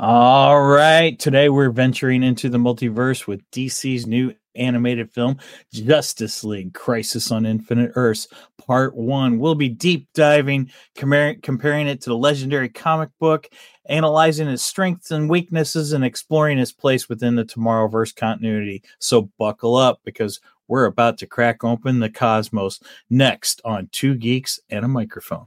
All right. Today we're venturing into the multiverse with DC's new animated film, Justice League Crisis on Infinite Earths, Part 1. We'll be deep diving, comparing, comparing it to the legendary comic book, analyzing its strengths and weaknesses, and exploring its place within the Tomorrowverse continuity. So buckle up because we're about to crack open the cosmos next on Two Geeks and a Microphone.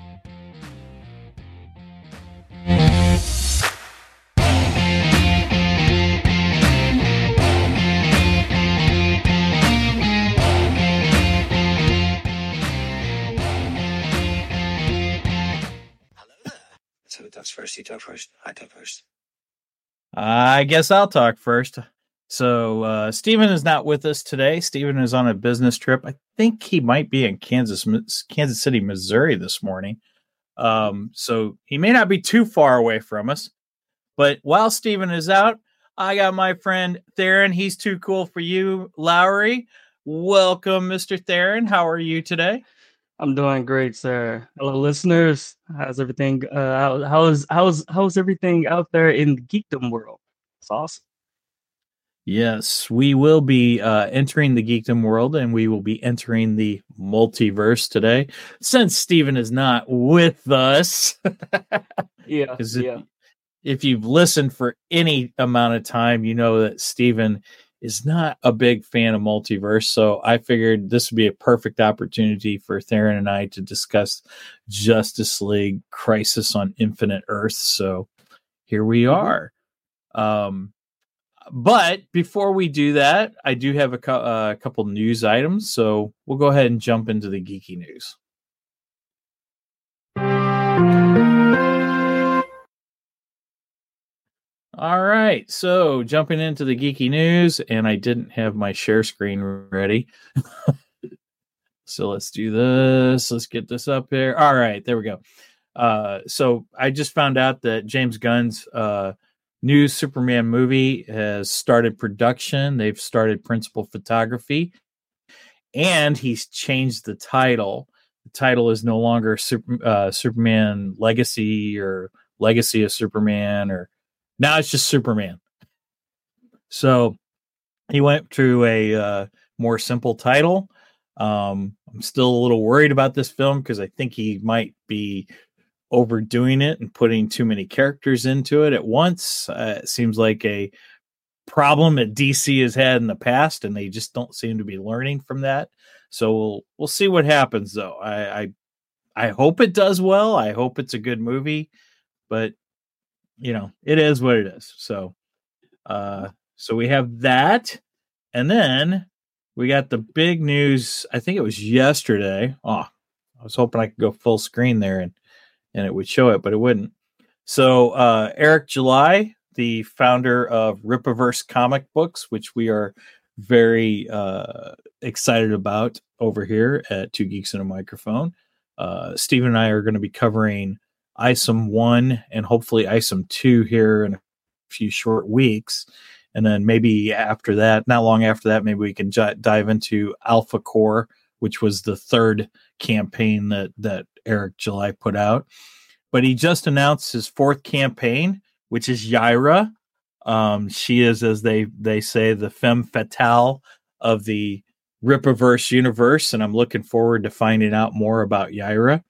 First? You talk first. I talk first. I guess I'll talk first. So, uh, Stephen is not with us today. Stephen is on a business trip. I think he might be in Kansas, Kansas City, Missouri this morning. Um, so he may not be too far away from us. But while Stephen is out, I got my friend Tharen. He's too cool for you, Lowery. Welcome, Mr. Tharen. How are you today? I'm doing great, sir. Hello, listeners. How's everything? Uh, how, how's how's how's everything out there in the geekdom world? It's awesome. Yes, we will be uh, entering the geekdom world, and we will be entering the multiverse today. Since Stephen is not with us, Yeah, if, yeah. if you've listened for any amount of time, you know that Stephen is not a big fan of multiverse. So I figured this would be a perfect opportunity for Tharen and I to discuss Justice League Crisis on Infinite Earth. So here we are. Um, but before we do that, I do have a uh, couple news items. So we'll go ahead and jump into the geeky news. All right, so jumping into the geeky news, and I didn't have my share screen ready. so let's do this. Let's get this up here. All right, there we go. Uh, so I just found out that James Gunn's uh, new Superman movie has started production. They've started principal photography, and he's changed the title. The title is no longer Super, uh, Superman Legacy or Legacy of Superman or now it's just Superman. So he went to a uh, more simple title. Um, I'm still a little worried about this film because I think he might be overdoing it and putting too many characters into it at once. Uh, it seems like a problem that DC has had in the past, and they just don't seem to be learning from that. So we'll we'll see what happens, though. I I, I hope it does well. I hope it's a good movie, but you know, it is what it is. So, uh, so we have that, and then we got the big news. I think it was yesterday. Oh, I was hoping I could go full screen there and and it would show it, but it wouldn't. So, uh, Eric July, the founder of Rippaverse Comic Books, which we are very uh, excited about over here at Two Geeks and a Microphone. Uh, Stephen and I are going to be covering ISOM 1 and hopefully ISOM 2 here in a few short weeks. And then maybe after that, not long after that, maybe we can j- dive into Alpha Core, which was the third campaign that, that Eric July put out. But he just announced his fourth campaign, which is Yaira. Um, she is, as they, they say, the femme fatale of the Rippaverse universe. And I'm looking forward to finding out more about Yaira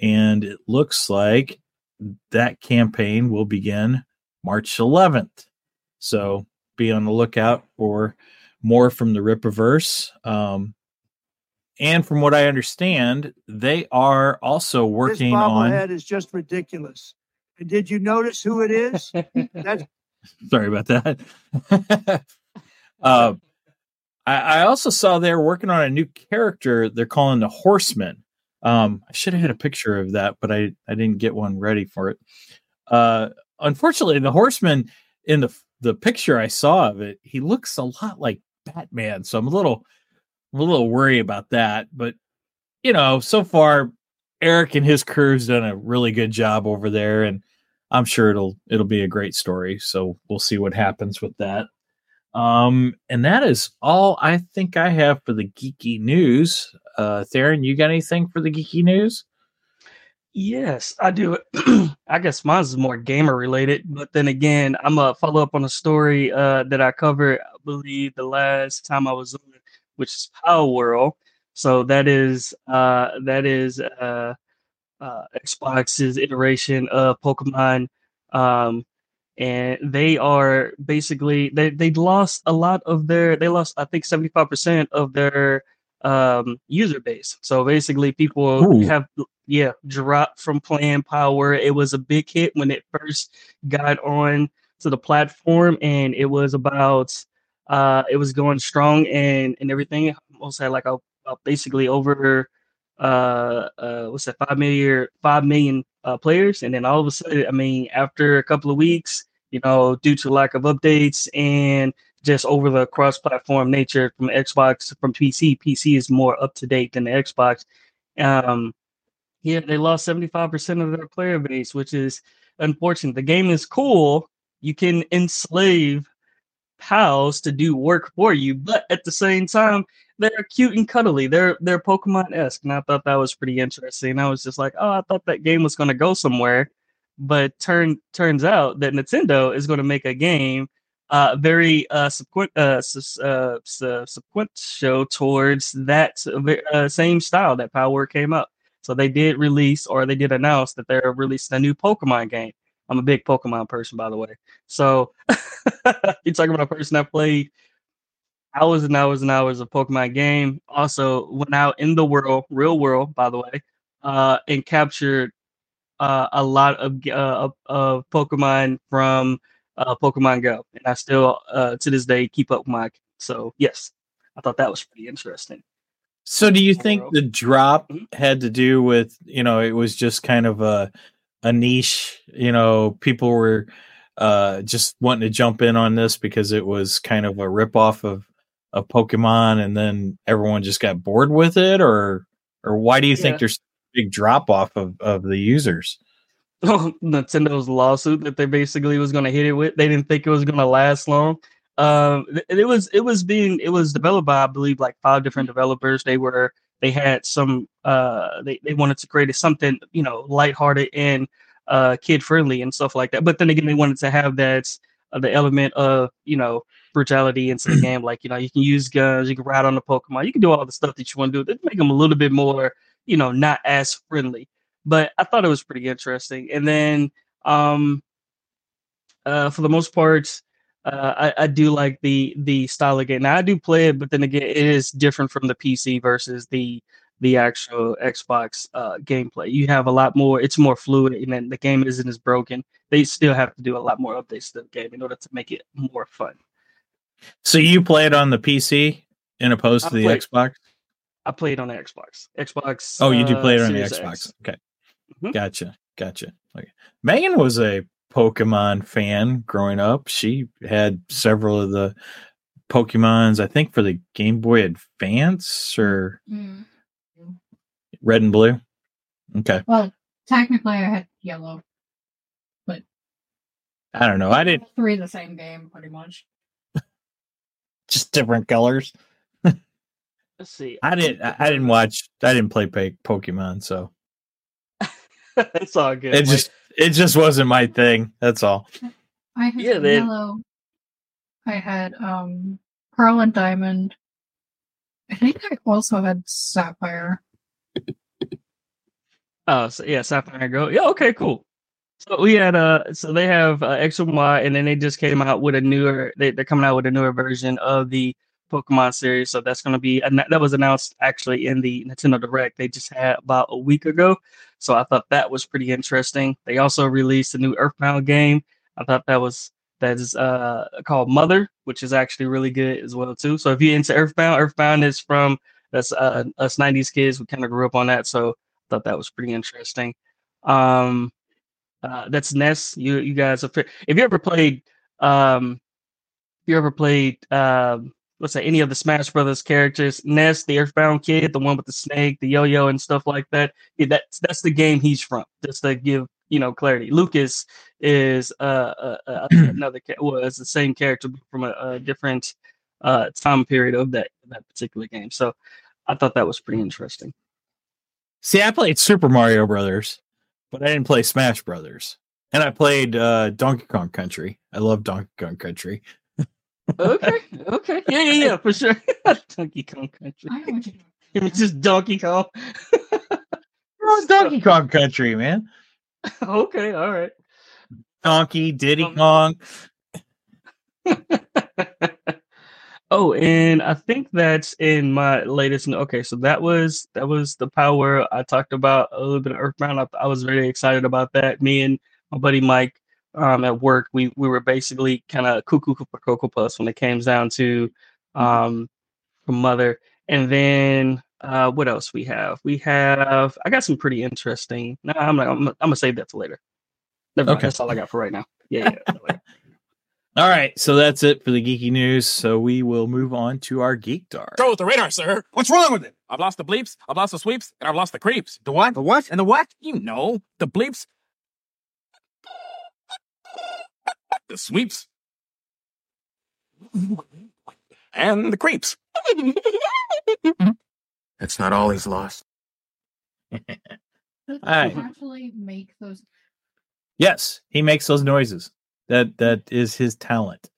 and it looks like that campaign will begin March 11th. So be on the lookout for more from the Rippaverse. Um, and from what I understand, they are also working this on. bobblehead is just ridiculous. And did you notice who it is? That's Sorry about that. uh, I, I also saw they're working on a new character they're calling the Horseman. Um, I should have had a picture of that, but I, I didn't get one ready for it. Uh, unfortunately, the Horseman in the the picture I saw of it, he looks a lot like Batman, so I'm a little I'm a little worried about that. But you know, so far Eric and his crew's done a really good job over there, and I'm sure it'll it'll be a great story. So we'll see what happens with that. Um, and that is all I think I have for the geeky news. Uh, Tharen, you got anything for the geeky news? Yes, I do. I guess mine's more gamer related, but then again, I'm gonna follow up on a story uh, that I covered. I believe the last time I was on, which is Palworld. So that is uh, that is uh, uh, Xbox's iteration of Pokemon, um, and they are basically they they lost a lot of their they lost I think seventy five percent of their um, user base. So basically, people Ooh. have yeah dropped from playing Power. It was a big hit when it first got on to the platform, and it was about uh, it was going strong and and everything. Almost had like a, a basically over uh uh what's that five million five million uh players and then all of a sudden i mean after a couple of weeks you know due to lack of updates and just over the cross-platform nature from xbox from pc pc is more up to date than the xbox. Um yeah they lost 75% of their player base which is unfortunate. The game is cool. You can enslave pals to do work for you but at the same time they're cute and cuddly. They're they're Pokemon esque, and I thought that was pretty interesting. I was just like, oh, I thought that game was going to go somewhere, but turn turns out that Nintendo is going to make a game, uh, very uh, subsequent uh, uh, su- subsequent show towards that uh, same style that Power came up. So they did release, or they did announce that they're releasing a new Pokemon game. I'm a big Pokemon person, by the way. So you're talking about a person that played hours and hours and hours of Pokemon game. Also went out in the world, real world, by the way, uh, and captured uh, a lot of uh, of, Pokemon from uh, Pokemon Go, and I still uh, to this day keep up with my. So yes, I thought that was pretty interesting. So, do you think the drop Mhm. had to do with you know it was just kind of a a niche? You know, people were uh, just wanting to jump in on this because it was kind of a ripoff of of Pokemon, and then everyone just got bored with it, or or why do you think there's a big drop off of of the users? Nintendo's lawsuit that they basically was going to hit it with. They didn't think it was going to last long. Um, it was it was being it was developed by I believe like five different developers. They were they had some uh they, they wanted to create something you know lighthearted and uh kid friendly and stuff like that. But then again, they wanted to have that uh, the element of you know brutality into the game. Like you know you can use guns, you can ride on the Pokemon, you can do all the stuff that you want to do. That make them a little bit more you know not as friendly but I thought it was pretty interesting. And then, um, uh, for the most part, uh, I, I do like the the style of game. Now I do play it, but then again, it is different from the PC versus the the actual Xbox uh, gameplay. You have a lot more; it's more fluid, and then the game isn't as broken. They still have to do a lot more updates to the game in order to make it more fun. So you play it on the PC in opposed I to the play- Xbox? I played on the Xbox. Xbox. Oh, you do uh, play it on the Xbox. X. Okay. Mhm. Gotcha. Gotcha. Okay. Megan was a Pokemon fan growing up. She had several of the Pokemons, I think for the Game Boy Advance or Mm. Red and Blue. Okay. Well, technically, I had yellow. But I don't know. I didn't three the same game, pretty much. Just different colors. Let's see. I didn't I, I didn't watch I didn't play Pokemon, so it's all good. it Like, just it just wasn't my thing. That's all. I had Yeah, yellow. I had um pearl and diamond. I think I also had sapphire. Oh, so yeah, Sapphire Go. Yeah, okay, cool. So we had uh, so they have uh, X and Y, and then they just came out with a newer. They, they're coming out with a newer version of the Pokemon series. So that's going to be that was announced actually in the Nintendo Direct they just had about a week ago. So I thought that was pretty interesting. They also released a new Earthbound game. I thought that was that is uh called Mother, which is actually really good as well too. So if you're into Earthbound, Earthbound is from that's uh, us '90s kids. We kind of grew up on that, so I thought that was pretty interesting. Um, uh, that's Ness. You you guys, are, if you ever played, um, if you ever played um, let's say any of the Smash Brothers characters, Ness, the Earthbound kid, the one with the snake, the yo-yo, and stuff like that. Yeah, that's that's the game he's from. Just to give you know clarity. Lucas is uh, uh, uh another ca- was the same character from a, a different uh time period of that that particular game. So I thought that was pretty interesting. See, I played Super Mario Brothers, but I didn't play Smash Brothers. And I played uh, Donkey Kong Country. I love Donkey Kong Country. okay, okay, yeah, yeah, yeah, for sure. Donkey Kong Country. I know what It's just Donkey Kong. Oh, Donkey Kong Country, man. okay, all right. Donkey, Diddy Um, Kong. Oh, and I think that's in my latest. Okay, so that was that was the power I talked about a little bit of Earthbound. I, I was very excited about that. Me and my buddy Mike um, at work, we we were basically kind of cuckoo for cocoa puffs when it came down to um, from Mother, and then. Uh, what else we have? We have. I got some pretty interesting. No, I'm not. I'm, I'm gonna save that for later. Never mind. Okay. That's all I got for right now. Yeah, yeah. later. All right, so that's it for the geeky news. So we will move on to our geek dar. with the radar, sir. What's wrong with it? I've lost the bleeps, I've lost the sweeps, and I've lost the creeps. The what? The what? And the what? You know, the bleeps, the sweeps, and the creeps. That's not all he's lost. All right. actually make those. Yes, he makes those noises. That that is his talent.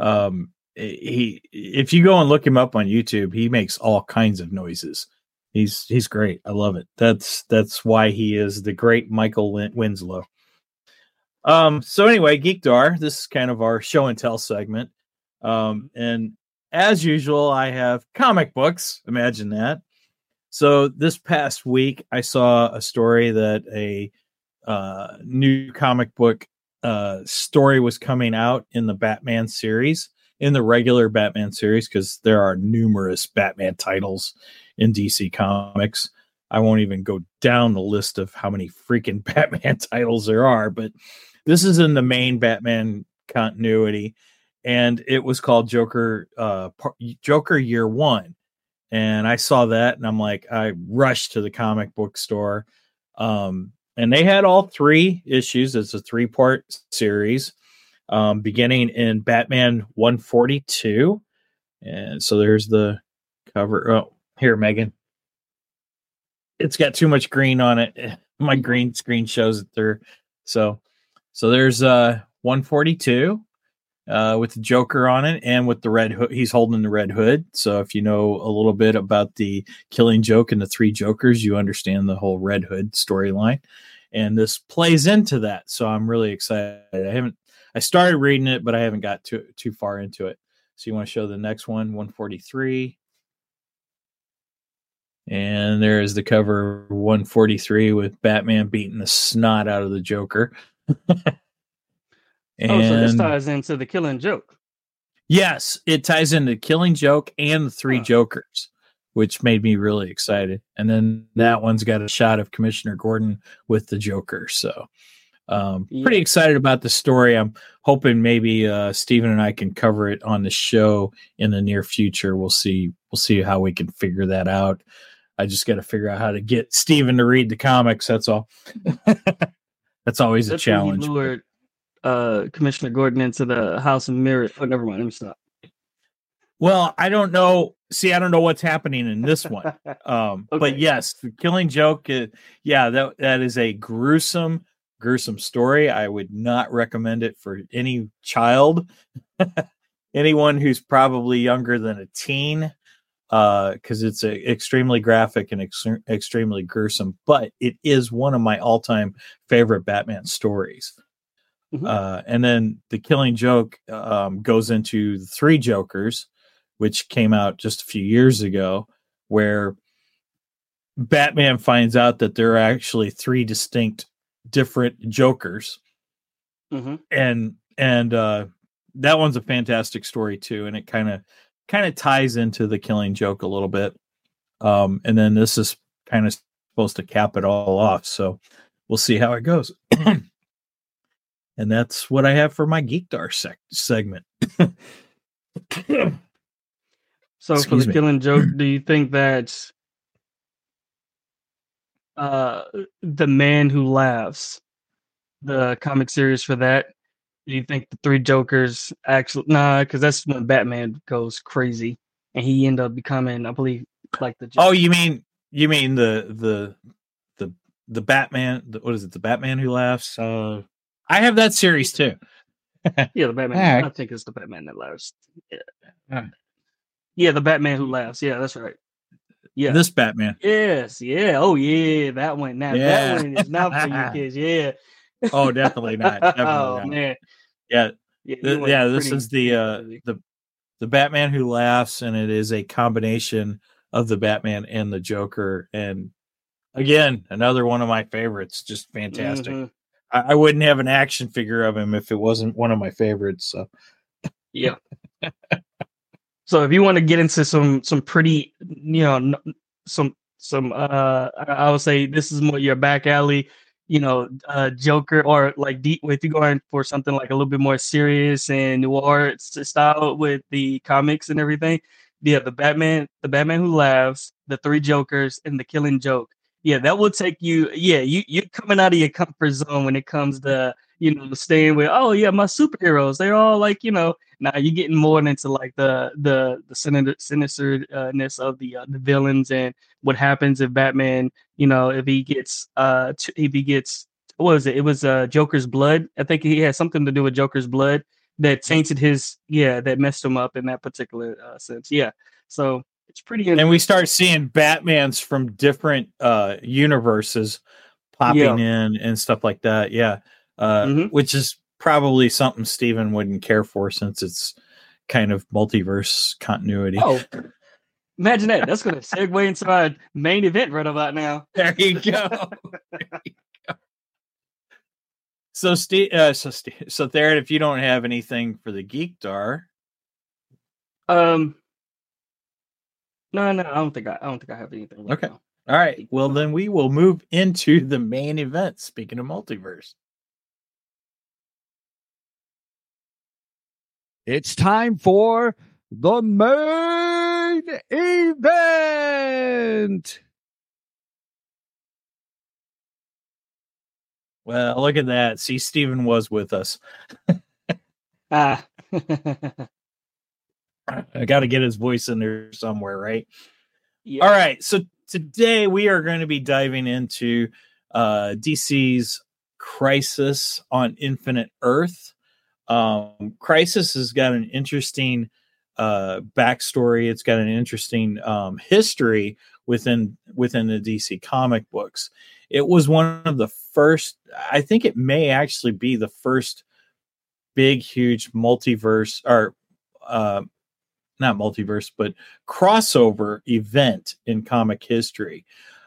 Um, he if you go and look him up on YouTube, he makes all kinds of noises. He's he's great. I love it. That's that's why he is the great Michael Win- Winslow. Um. So anyway, Geekdar. This is kind of our show and tell segment. Um. And as usual, I have comic books. Imagine that. So this past week, I saw a story that a uh, new comic book uh, story was coming out in the Batman series, in the regular Batman series, because there are numerous Batman titles in DC Comics. I won't even go down the list of how many freaking Batman titles there are, but this is in the main Batman continuity, and it was called Joker uh, Joker Year One. And I saw that, and I'm like, I rushed to the comic book store. Um, and they had all three issues. It's a three part series, um, beginning in Batman 142. And so there's the cover. Oh, here, Megan. It's got too much green on it. My green screen shows it through. So, so there's uh 142 uh, with the Joker on it and with the red hood. He's holding the red hood. So if you know a little bit about the Killing Joke and the three Jokers, you understand the whole Red Hood storyline. And this plays into that. So I'm really excited. I haven't. I started reading it, but I haven't got too too far into it. So you want to show the next one, 143. And there is the cover 143 with Batman beating the snot out of the Joker. Oh, so this ties into the Killing Joke. Yes, it ties into Killing Joke and the Three. Jokers, which made me really excited. And then that one's got a shot of Commissioner Gordon with the Joker. So, um, pretty excited about the story. I'm hoping maybe uh, Stephen and I can cover it on the show in the near future. We'll see. We'll see how we can figure that out. I just got to figure out how to get Stephen to read the comics. That's all. That's always a That's he challenge. lured uh, Commissioner Gordon into the House of Mirrors. Oh, never mind. Let me stop. Well, I don't know. See, I don't know what's happening in this one. Um, but yes, the Killing Joke. Uh, yeah, that that is a gruesome, gruesome story. I would not recommend it for any child, anyone who's probably younger than a teen, because it's a, extremely graphic and ex- extremely gruesome. But it is one of my all-time favorite Batman stories. Mhm. Uh, and then the Killing Joke um, goes into the Three Jokers, which came out just a few years ago, where Batman finds out that there are actually three distinct different Jokers, hmm and and uh, that one's a fantastic story too, and it kind of kind of ties into the Killing Joke a little bit. Um, and then this is kind of supposed to cap it all off, so we'll see how it goes. and that's what I have for my Geekdar sec- segment. So Excuse for the me. Killing Joke, do you think that uh the man who laughs, the comic series for that, do you think the three Jokers actually nah? Because that's when Batman goes crazy and he end up becoming, I believe, like the Oh, you mean you mean the the the the Batman? The, what is it? The Batman who laughs. Uh, I have that series too. yeah, the Batman. Alright. I think it's the Batman that laughs. Yeah. Yeah, the Batman who laughs. Yeah, that's right. Yeah. This Batman. Yes, yeah. Oh yeah, that one. Now Yeah. that one is not for you kids. Yeah. Oh, definitely not. Definitely oh not. man. Yeah, Yeah, th- you went yeah. This is the uh the the Batman who laughs, and it is a combination of the Batman and the Joker. And again, another one of my favorites. Just fantastic. Mhm. I, I wouldn't have an action figure of him if it wasn't one of my favorites. So Yeah. so if you want to get into some some pretty, you know, some some uh I would say this is more your back alley, you know, uh Joker or like deep if you're going for something like a little bit more serious and noir style with the comics and everything. Yeah, the Batman, the Batman who laughs, the three Jokers, and the Killing Joke. Yeah, that will take you. Yeah, you you're coming out of your comfort zone when it comes to you know staying with. Oh yeah, my superheroes. They're all like you know. Now you're getting more into like the the the sinister sinisterness of the uh, the villains and what happens if Batman, you know, if he gets uh if he gets what was it? It was uh Joker's blood. I think he had something to do with Joker's blood that tainted his yeah that messed him up in that particular uh, sense. Yeah, so it's pretty. and we start seeing Batmans from different uh universes popping in and stuff like that. Yeah. Uh Mhm. which is probably something Stephen wouldn't care for since it's kind of multiverse continuity. Oh, imagine that. That's going to segue into our main event right about now. There you go. There you go. So Steve uh so Steve, so Tharen, if you don't have anything for the Geek Dar, Um, no, no, I don't think I, I don't think I have anything. Right Okay. now. all right, well then we will move into the main event. Speaking of multiverse. It's time for the main event. Well, look at that. See, Stephen was with us. Ah, I got to get his voice in there somewhere, right? yeah. All right. So today we are going to be diving into uh, DC's Crisis on Infinite Earth. Um, Crisis has got an interesting uh, backstory. It's got an interesting um, history within within the DC comic books. It was one of the first. I think it may actually be the first big, huge multiverse or uh, not multiverse, but crossover event in comic history.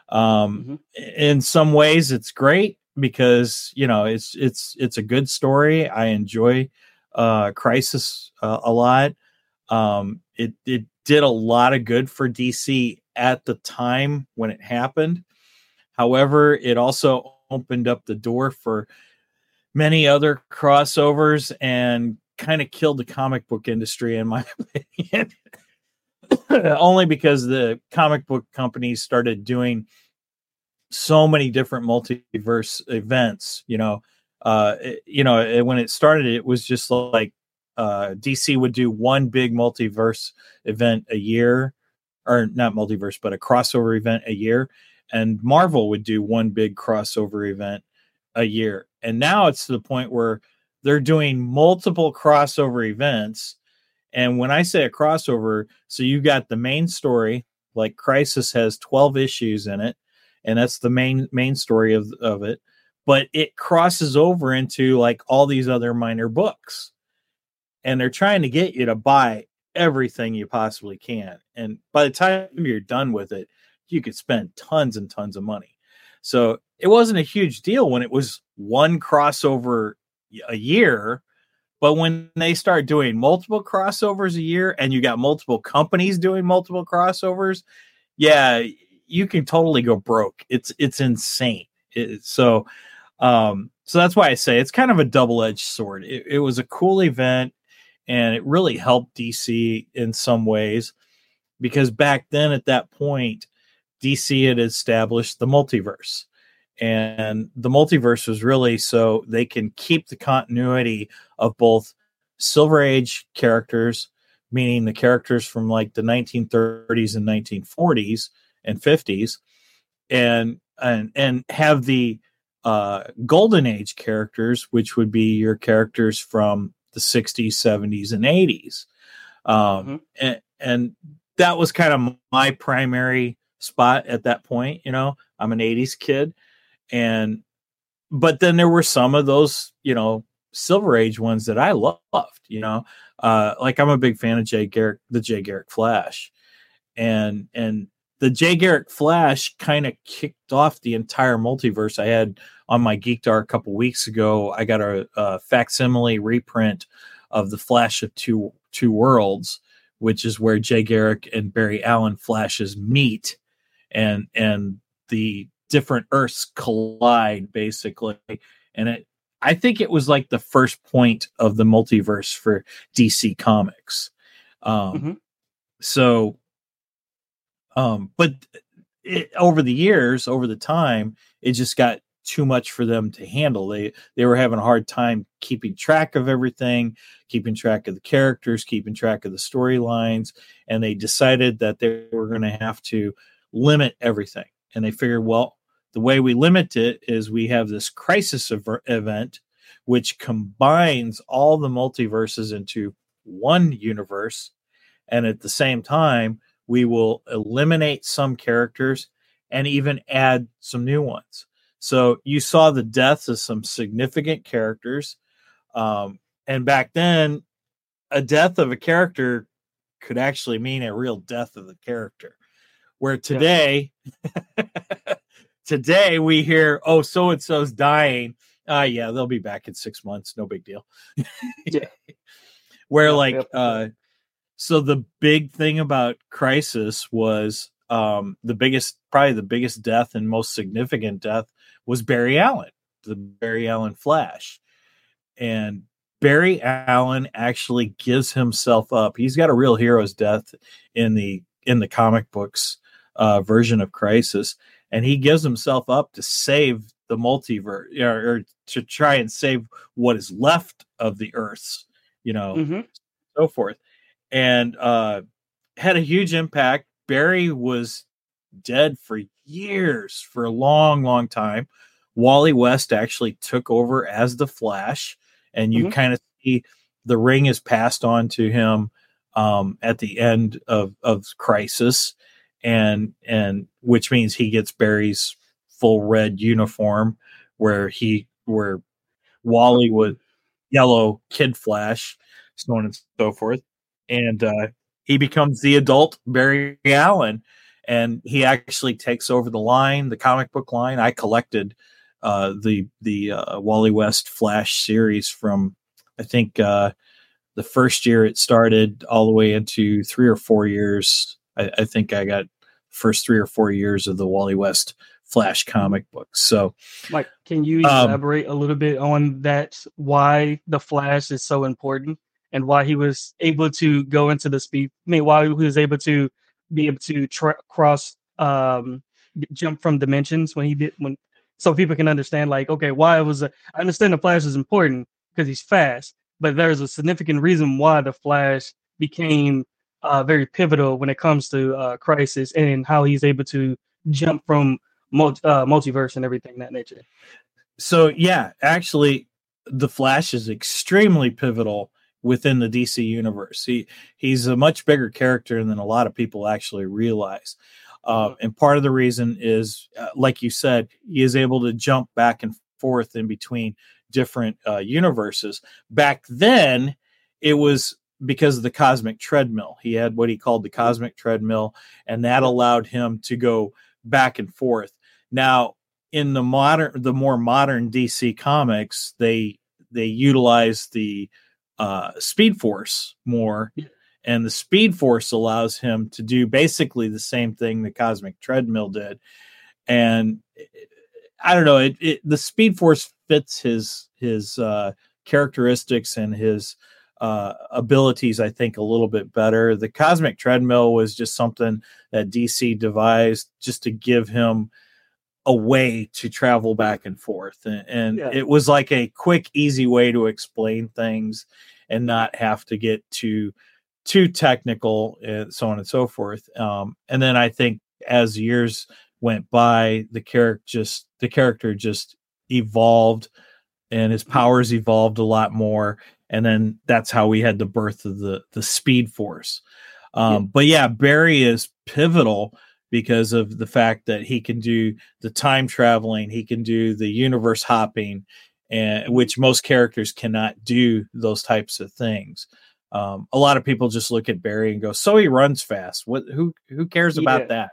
Um, In some ways, it's great because you know it's it's it's a good story. I enjoy uh, Crisis uh, a lot. Um, it it did a lot of good for DC at the time when it happened. However, it also opened up the door for many other crossovers and kind of killed the comic book industry, in my opinion. Only because the comic book companies started doing so many different multiverse events. You know, uh, it- you know, it- when it started, it was just like uh, DC would do one big multiverse event a year, or not multiverse, but a crossover event a year, and Marvel would do one big crossover event a year. And now it's to the point where they're doing multiple crossover events. And when I say a crossover, so you got the main story, like Crisis has 12 issues in it, and that's the main main story of, of it. But it crosses over into like all these other minor books. And they're trying to get you to buy everything you possibly can. And by the time you're done with it, you could spend tons and tons of money. So it wasn't a huge deal when it was one crossover a year. But when they start doing multiple crossovers a year and you got multiple companies doing multiple crossovers, yeah, you can totally go broke. It's it's insane. It, so um so that's why I say it's kind of a double-edged sword. It, it was a cool event and it really helped DC in some ways. because back then at that point, DC had established the multiverse. And the multiverse was really so they can keep the continuity of both Silver Age characters, meaning the characters from like the 1930s and 1940s and 50s, and and and have the uh, Golden Age characters, which would be your characters from the 60s, 70s, and 80s. Um, Mhm. and, and that was kind of my primary spot at that point. You know, I'm an 80s kid. And, but then there were some of those, you know, Silver Age ones that I loved, you know, uh, like I'm a big fan of Jay Garrick, the Jay Garrick Flash. And, and, the Jay Garrick Flash kind of kicked off the entire multiverse. I had on my geek Geekdar a couple weeks ago. I got a, a facsimile reprint of the Flash of Two Two Worlds, which is where Jay Garrick and Barry Allen Flashes meet, and and the different Earths collide basically. And it, I think it was like the first point of the multiverse for DC Comics. Um, Mhm. So, um, but it, over the years, over the time, it just got too much for them to handle. They they were having a hard time keeping track of everything, keeping track of the characters, keeping track of the storylines, and they decided that they were going to have to limit everything. And they figured, well, the way we limit it is we have this crisis ev- event, which combines all the multiverses into one universe, and at the same time, we will eliminate some characters and even add some new ones. So you saw the deaths of some significant characters. Um, and back then, a death of a character could actually mean a real death of the character. Where today, today we hear, oh, so and so's dying. Ah, yeah, they'll be back in six months. No big deal. Yeah. Where Yeah, like, yep. uh, so the big thing about Crisis was um, the biggest, probably the biggest death and most significant death was Barry Allen, the Barry Allen Flash. And Barry Allen actually gives himself up. He's got a real hero's death in the in the comic books uh, version of Crisis, and he gives himself up to save the multiverse, or, or to try and save what is left of the Earths. You know, hmm so forth, and uh, had a huge impact. Barry was dead for years, for a long, long time. Wally West actually took over as the Flash, and you Mhm. kind of see the ring is passed on to him um, at the end of of Crisis, and and which means he gets Barry's full red uniform, where he where Wally was yellow Kid Flash, so on and so forth, and uh, he becomes the adult Barry Allen, and he actually takes over the line, the comic book line. I collected uh, the the uh, Wally West Flash series from I think uh, the first year it started all the way into three or four years. I, I think I got first three or four years of the Wally West Flash comic books. So Mike, can you Um, elaborate a little bit on that? Why the Flash is so important, and why he was able to go into the speed? I mean, why he was able to be able to tra- cross, um, jump from dimensions when he did when, so people can understand. Like, okay, why it was a, I understand the Flash is important because he's fast, but there's a significant reason why the Flash became uh, very pivotal when it comes to uh, Crisis and how he's able to jump from multi- uh, multiverse and everything that nature. so yeah, actually, the Flash is extremely pivotal within the DC universe. He he's a much bigger character than a lot of people actually realize. Uh, and part of the reason is, uh, like you said, he is able to jump back and forth in between different uh, universes. Back then, it was because of the cosmic treadmill. He had what he called the cosmic treadmill, and that allowed him to go back and forth. Now, in the modern, the more modern DC comics, they they utilize the uh, Speed Force more, and the Speed Force allows him to do basically the same thing the Cosmic Treadmill did. And I don't know, it, it the Speed Force fits his his uh, characteristics and his uh, abilities, I think, a little bit better. The cosmic treadmill was just something that DC devised just to give him a way to travel back and forth. And, and Yeah. it was like a quick, easy way to explain things and not have to get too too technical and so on and so forth. Um, and then I think as years went by, the character just the character just evolved and his powers evolved a lot more and then that's how we had the birth of the the speed force. Um Yeah. but yeah barry is pivotal because of the fact that he can do the time traveling he can do the universe hopping and which most characters cannot do those types of things. Um a lot of people just look at barry and go so he runs fast. What who who cares about Yeah. that?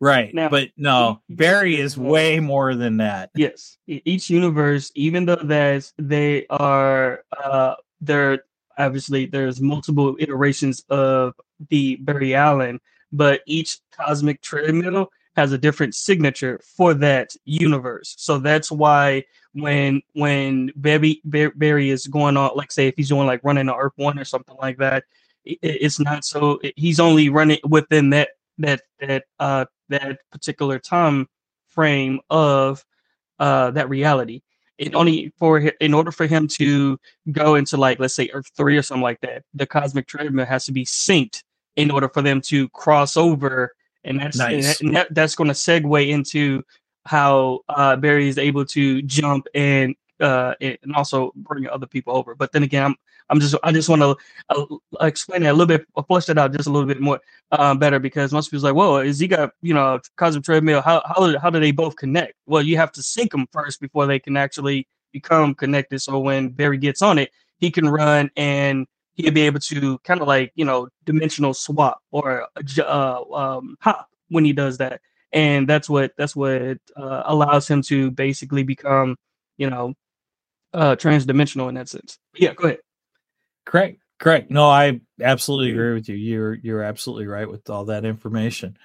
Right Now, but no barry is way more than that. Yes, each universe, even though that they are, uh, there obviously there's multiple iterations of the Barry Allen, but each cosmic treadmill has a different signature for that universe. So that's why when when Barry Barry is going on, like say if he's doing like running on Earth One or something like that, i- i- it's not so. He's only running within that that that uh that particular time frame of uh that reality it only for in order for him to go into like let's say earth 3 or something like that the cosmic treadmill has to be synced in order for them to cross over and that's and Nice. and that- that's going to segue into how uh barry is able to jump and uh and and also bring other people over but then again i'm i'm just i just want to uh, explain that a little bit flush that out just a little bit more uh, better because most people's like, "Whoa, is he got you know cosmic treadmill? How how how do they both connect?" Well, you have to sync them first before they can actually become connected. So when Barry gets on it, he can run and he'll be able to kind of like you know dimensional swap or uh, um, hop when he does that, and that's what that's what uh, allows him to basically become you know uh transdimensional in that sense. Yeah, go ahead. Correct. Correct. No, I absolutely agree with you. You're you're absolutely right with all that information.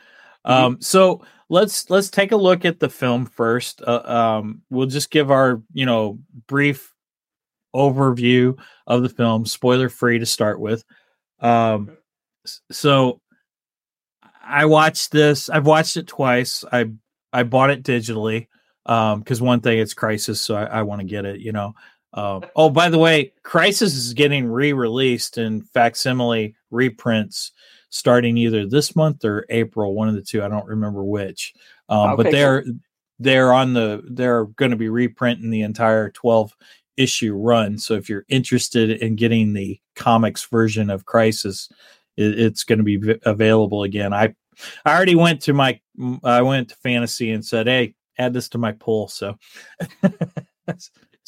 Mhm. Um, so let's let's take a look at the film first. Uh, um, we'll just give our you know brief overview of the film, spoiler free to start with. Um, so I watched this. I've watched it twice. I I bought it digitally um because one thing it's crisis so i, I want to get it you know um oh by the way crisis is getting re-released in facsimile reprints starting either this month or april one of the two i don't remember which um but Okay, cool. they're they're on the they're going to be reprinting the entire 12 issue run so if you're interested in getting the comics version of crisis it, it's going to be v- available again i I already went to my I went to fantasy and said, "Hey, add this to my pool." So,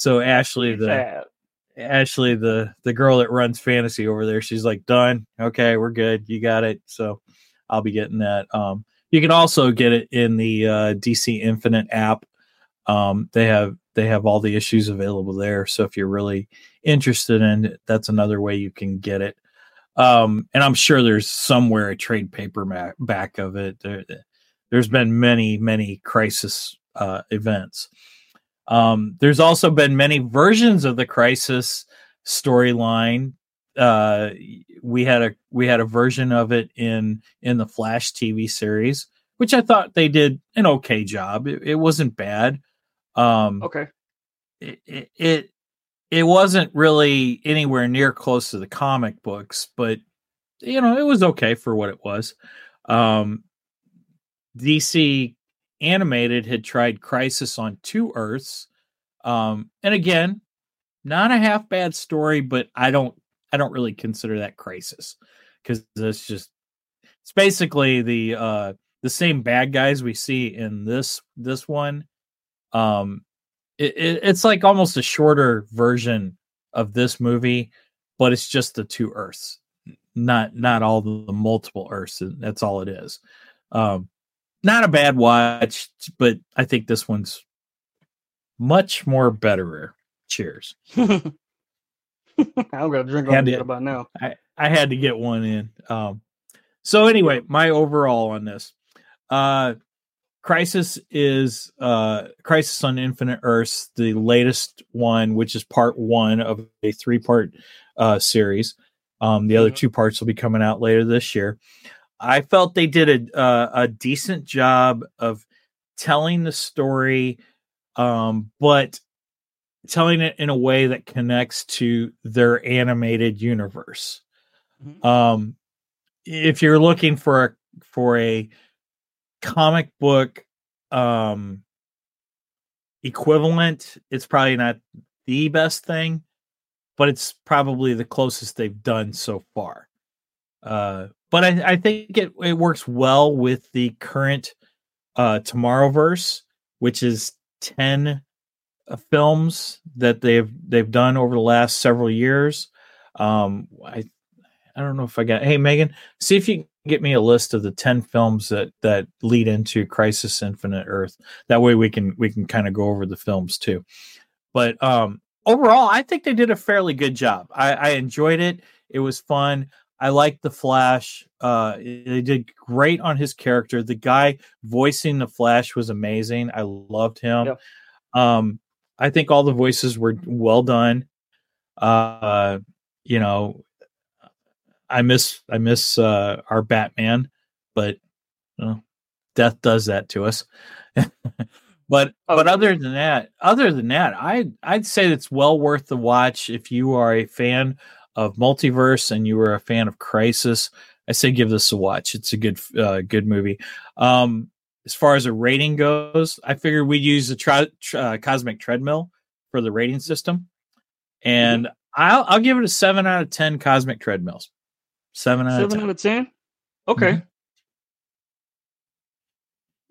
so Ashley, the Fab. Ashley, the the girl that runs fantasy over there, she's like, "Done. Okay, we're good. You got it." So, I'll be getting that. Um, you can also get it in the uh, DC Infinite app. Um, they have they have all the issues available there. So if you're really interested in it, that's another way you can get it. Um, and I'm sure there's somewhere a trade paperback back of it. There, there's been many, many crisis uh, events. Um, there's also been many versions of the crisis storyline. Uh, we had a we had a version of it in in the Flash TV series, which I thought they did an okay job. It, it wasn't bad. Um, Okay. it, it it it wasn't really anywhere near close to the comic books, but you know, it was okay for what it was. Um DC animated had tried Crisis on two Earths. Um and again, not a half bad story, but I don't I don't really consider that Crisis cuz it's just it's basically the uh the same bad guys we see in this this one um it, it, it's like almost a shorter version of this movie but it's just the two earths not not all the, the multiple earths and that's all it is um not a bad watch but i think this one's much more betterer cheers I'm gonna drink on to- about now. I, I had to get one in. Um, so anyway, my overall on this, uh, Crisis is uh, Crisis on Infinite Earths, the latest one, which is part one of a three part uh, series. Um, the other Mhm. two parts will be coming out later this year. I felt they did a uh, a decent job of telling the story, um, but telling it in a way that connects to their animated universe. Mhm. Um, if you're looking for a for a comic book um equivalent, it's probably not the best thing, but it's probably the closest they've done so far. Uh, but I, I think it, it works well with the current uh, Tomorrowverse, which is ten uh, films that they've they've done over the last several years. Um, I I don't know if I got. Hey Megan, see if you can get me a list of the ten films that that lead into Crisis Infinite Earth. That way we can we can kind of go over the films too. But um, overall, I think they did a fairly good job. I, I enjoyed it. It was fun. I liked the Flash. Uh, they did great on his character. The guy voicing the Flash was amazing. I loved him. Yep. Um, I think all the voices were well done. Uh, you know, I miss I miss uh, our Batman, but you know, death does that to us. but Oh, but other than that, other than that, I I'd say it's well worth the watch if you are a fan of multiverse and you were a fan of Crisis. I say give this a watch. It's a good uh, good movie. Um, as far as a rating goes, I figured we'd use the tri- tr- uh, cosmic treadmill for the rating system, and I'll I'll give it a seven out of ten cosmic treadmills. Seven out of Seven ten. out of ten. Okay. Mhm.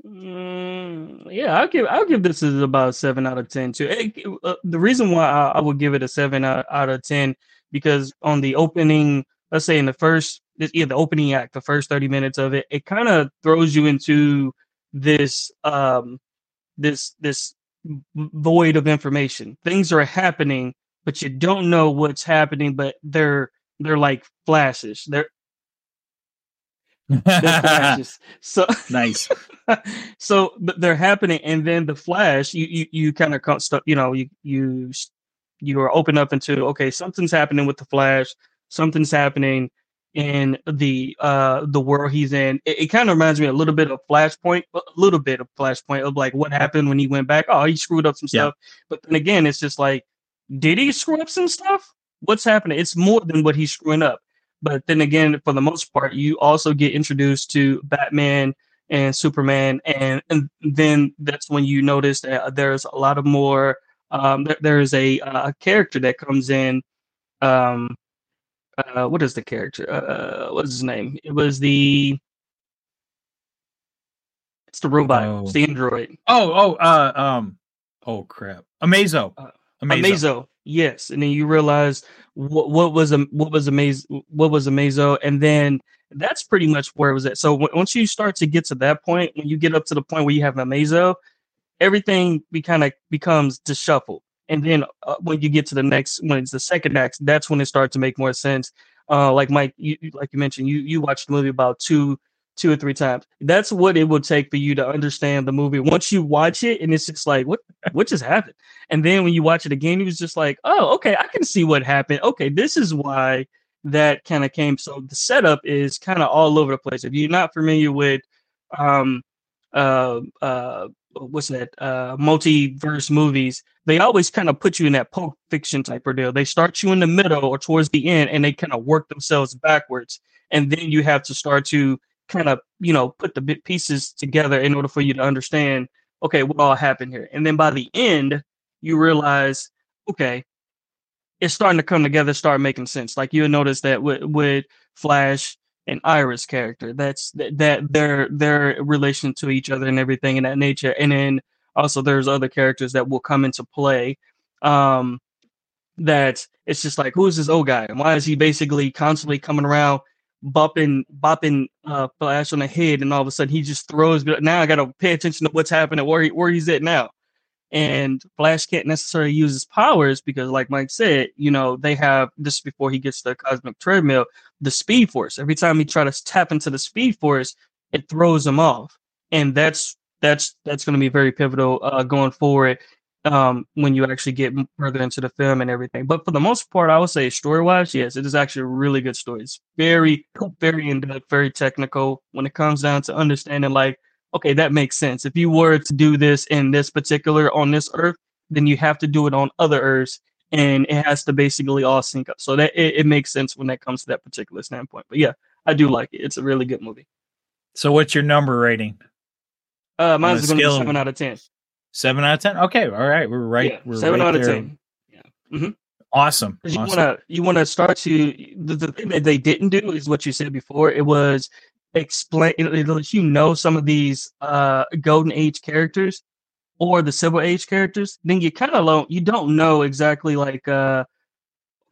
Mm, yeah, I'll give I'll give this is about a seven out of ten too. It- uh, the reason why I, I would give it a seven out, out of ten because on the opening, let's say in the first, this- yeah, the opening act, the first thirty minutes of it, it kind of throws you into this um this this void of information. Things are happening, but you don't know what's happening. But they're they're like flashes. They're. So nice. so th- they're happening, and then the flash, you you, you kind of stuff, you know, you you you are open up into okay, something's happening with the flash, something's happening in the uh the world he's in. It, it kind of reminds me a little bit of Flashpoint, a little bit of Flashpoint of like what happened when he went back. Oh, he screwed up some Yeah. stuff, but then again, it's just like, did he screw up some stuff? What's happening? It's more than what he's screwing up. But then again, for the most part, you also get introduced to Batman and Superman, and, and then that's when you notice that there's a lot of more. Um, there, there is a, uh character that comes in. Um, uh, what is the character? Uh, what's his name? It was the. It's the robot. Oh. It's the android. Oh, oh, uh, um, oh crap, Amazo, Uh, Amazo. Amazo. Yes, and then you realize what what was what was Amazo what was Amazo, and then that's pretty much where it was at. So w- once you start to get to that point, when you get up to the point where you have Amazo, everything be kind of becomes disheveled. And then uh, when you get to the next, when it's the second act, that's when it starts to make more sense. Uh, like Mike, you, you- like you mentioned, you you watched the movie about two two or three times. That's what it would take for you to understand the movie. Once you watch it, and it's just like, what what just happened? And then when you watch it again, he was just like, oh, okay, I can see what happened. Okay, this is why that kind of came. So the setup is kind of all over the place. If you're not familiar with, um, uh, uh, what's that, uh, multiverse movies, they always kind of put you in that pulp fiction type of deal. They start you in the middle or towards the end, and they kind of work themselves backwards, and then you have to start to kind of, you know, put the bit pieces together in order for you to understand, okay, what all happened here. And then by the end, you realize, okay, it's starting to come together, start making sense. Like you'll notice that with, with Flash and Iris character, that's that, that their their relation to each other and everything in that nature. And then also there's other characters that will come into play. Um that it's just like, who's this old guy? And why is he basically constantly coming around bopping bopping uh Flash on the head and all of a sudden he just throws now I gotta pay attention to what's happening, where he, where he's at now and Flash can't necessarily use his powers because, like Mike said, you know they have this before he gets the cosmic treadmill, the Speed Force. Every time he tries to tap into the Speed Force, it throws him off, and that's that's that's going to be very pivotal uh, going forward um, when you actually get further into the film and everything. But for the most part, I would say story wise, yes, it is actually a really good story. It's very, very in depth, very technical when it comes down to understanding, like, okay, that makes sense. If you were to do this in this particular on this earth, then you have to do it on other earths. And it has to basically all sync up. So that it, it makes sense when that comes to that particular standpoint. But yeah, I do like it. It's a really good movie. So what's your number rating? Uh, mine's going to be seven out of ten. Seven out of ten. Okay, all right, we're right. Yeah, we're seven right out of there. ten. Awesome. 'Cause You awesome. want to you want to start to the, the thing that they didn't do is what you said before. It was explain it, it lets you know some of these uh golden age characters or the civil age characters. Then you kind of don't you don't know exactly like uh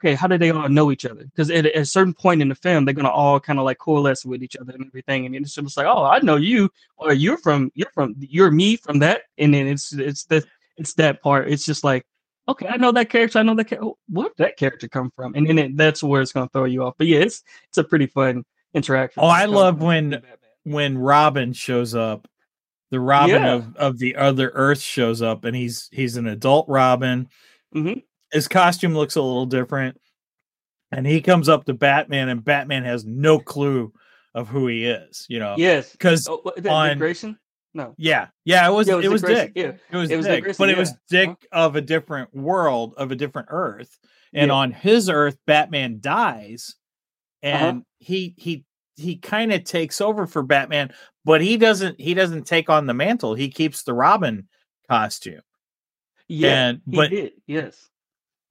okay how do they all know each other? Because at, a- certain point in the film they're gonna all kind of like coalesce with each other and everything, and it's just like oh I know you or you're from you're from you're me from that, and then it's it's the it's that part. It's just like okay, I know that character. I know that. Char- where did that character come from? And then it, that's where it's going to throw you off. But yeah, it's it's a pretty fun interaction. Oh, I love when- when Robin shows up, the Robin Yeah. of, of the other Earth shows up, and he's he's an adult Robin. Mhm. His costume looks a little different, and he comes up to Batman, and Batman has no clue of who he is. You know, Yes. because Oh, what, is that on- Dick Grayson? No. yeah, yeah, it was Yeah, it Dick was Dick. Yeah. It was, It was Dick Grayson, but it was Dick Uh-huh. of a different world, of a different Earth. And Yeah. on his Earth, Batman dies, Uh-huh. and he he he kind of takes over for Batman, but he doesn't he doesn't take on the mantle. He keeps the Robin costume. Yeah. and he but did. Yes.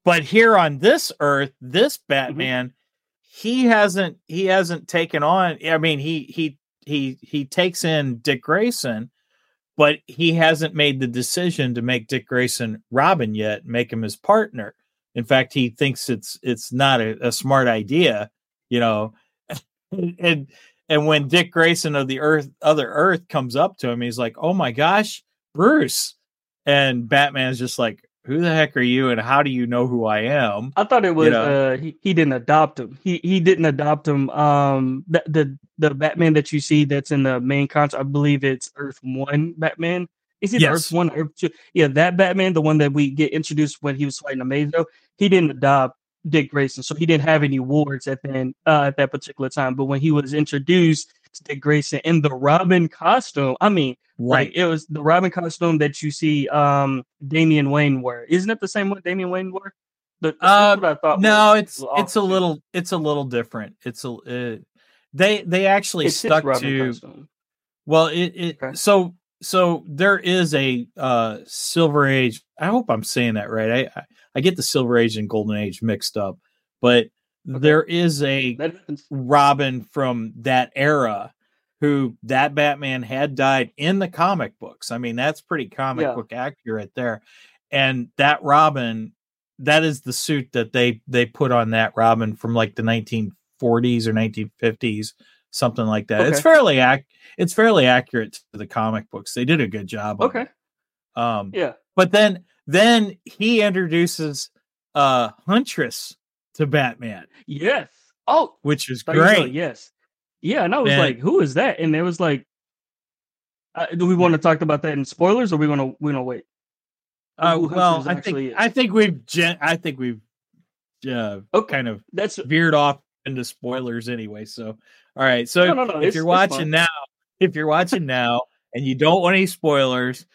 but here on this Earth, this mm-hmm. Batman, he hasn't he hasn't taken on. I mean, he he he he takes in Dick Grayson, but he hasn't made the decision to make Dick Grayson Robin yet, make him his partner. In fact, he thinks it's it's not a, a smart idea, you know. And and when Dick Grayson of the Earth other Earth comes up to him, he's like, "Oh my gosh, Bruce!" And Batman's just like, "Who the heck are you? And how do you know who I am?" I thought it was know. uh he, he didn't adopt him. He he didn't adopt him. Um the, the the Batman that you see that's in the main concept, I believe it's Earth One Batman. Is it Yes. Earth One, Earth Two? Yeah, that Batman, the one that we get introduced when he was fighting Amazo, he didn't adopt Dick Grayson, so he didn't have any wards at then uh, at that particular time. But when he was introduced to Dick Grayson in the Robin costume, I mean, like it was the Robin costume that you see um Damian Wayne wear. Isn't it the same one Damian Wayne wore? The, Uh, I thought. no, was it's the it's a little it's a little different. It's a uh, they they actually It's stuck to costume. well it, it Okay. so so there is a uh silver age i hope i'm saying that right i i, get the silver age and golden age mixed up but there is a robin from that era who that batman had died in the comic books i mean that's pretty comic Yeah. book accurate there and that robin that is the suit that they they put on that robin from like the 1940s or 1950s something like that it's fairly ac- it's fairly accurate to the comic books they did a good job Okay. it. um Yeah. but then then he introduces uh huntress to batman Yes. Oh, which is there you go, great Yes. Yeah, and I was And- like, "Who is that?" And it was like, uh, "Do we want to talk about that in spoilers, or we want to we want to wait?" uh, well i think is. i think we've gen- i think we've uh, Okay. kind of That's veered off into spoilers anyway. So, all right. So No, no, no, if it's- you're watching now, if you're watching now and you don't want any spoilers,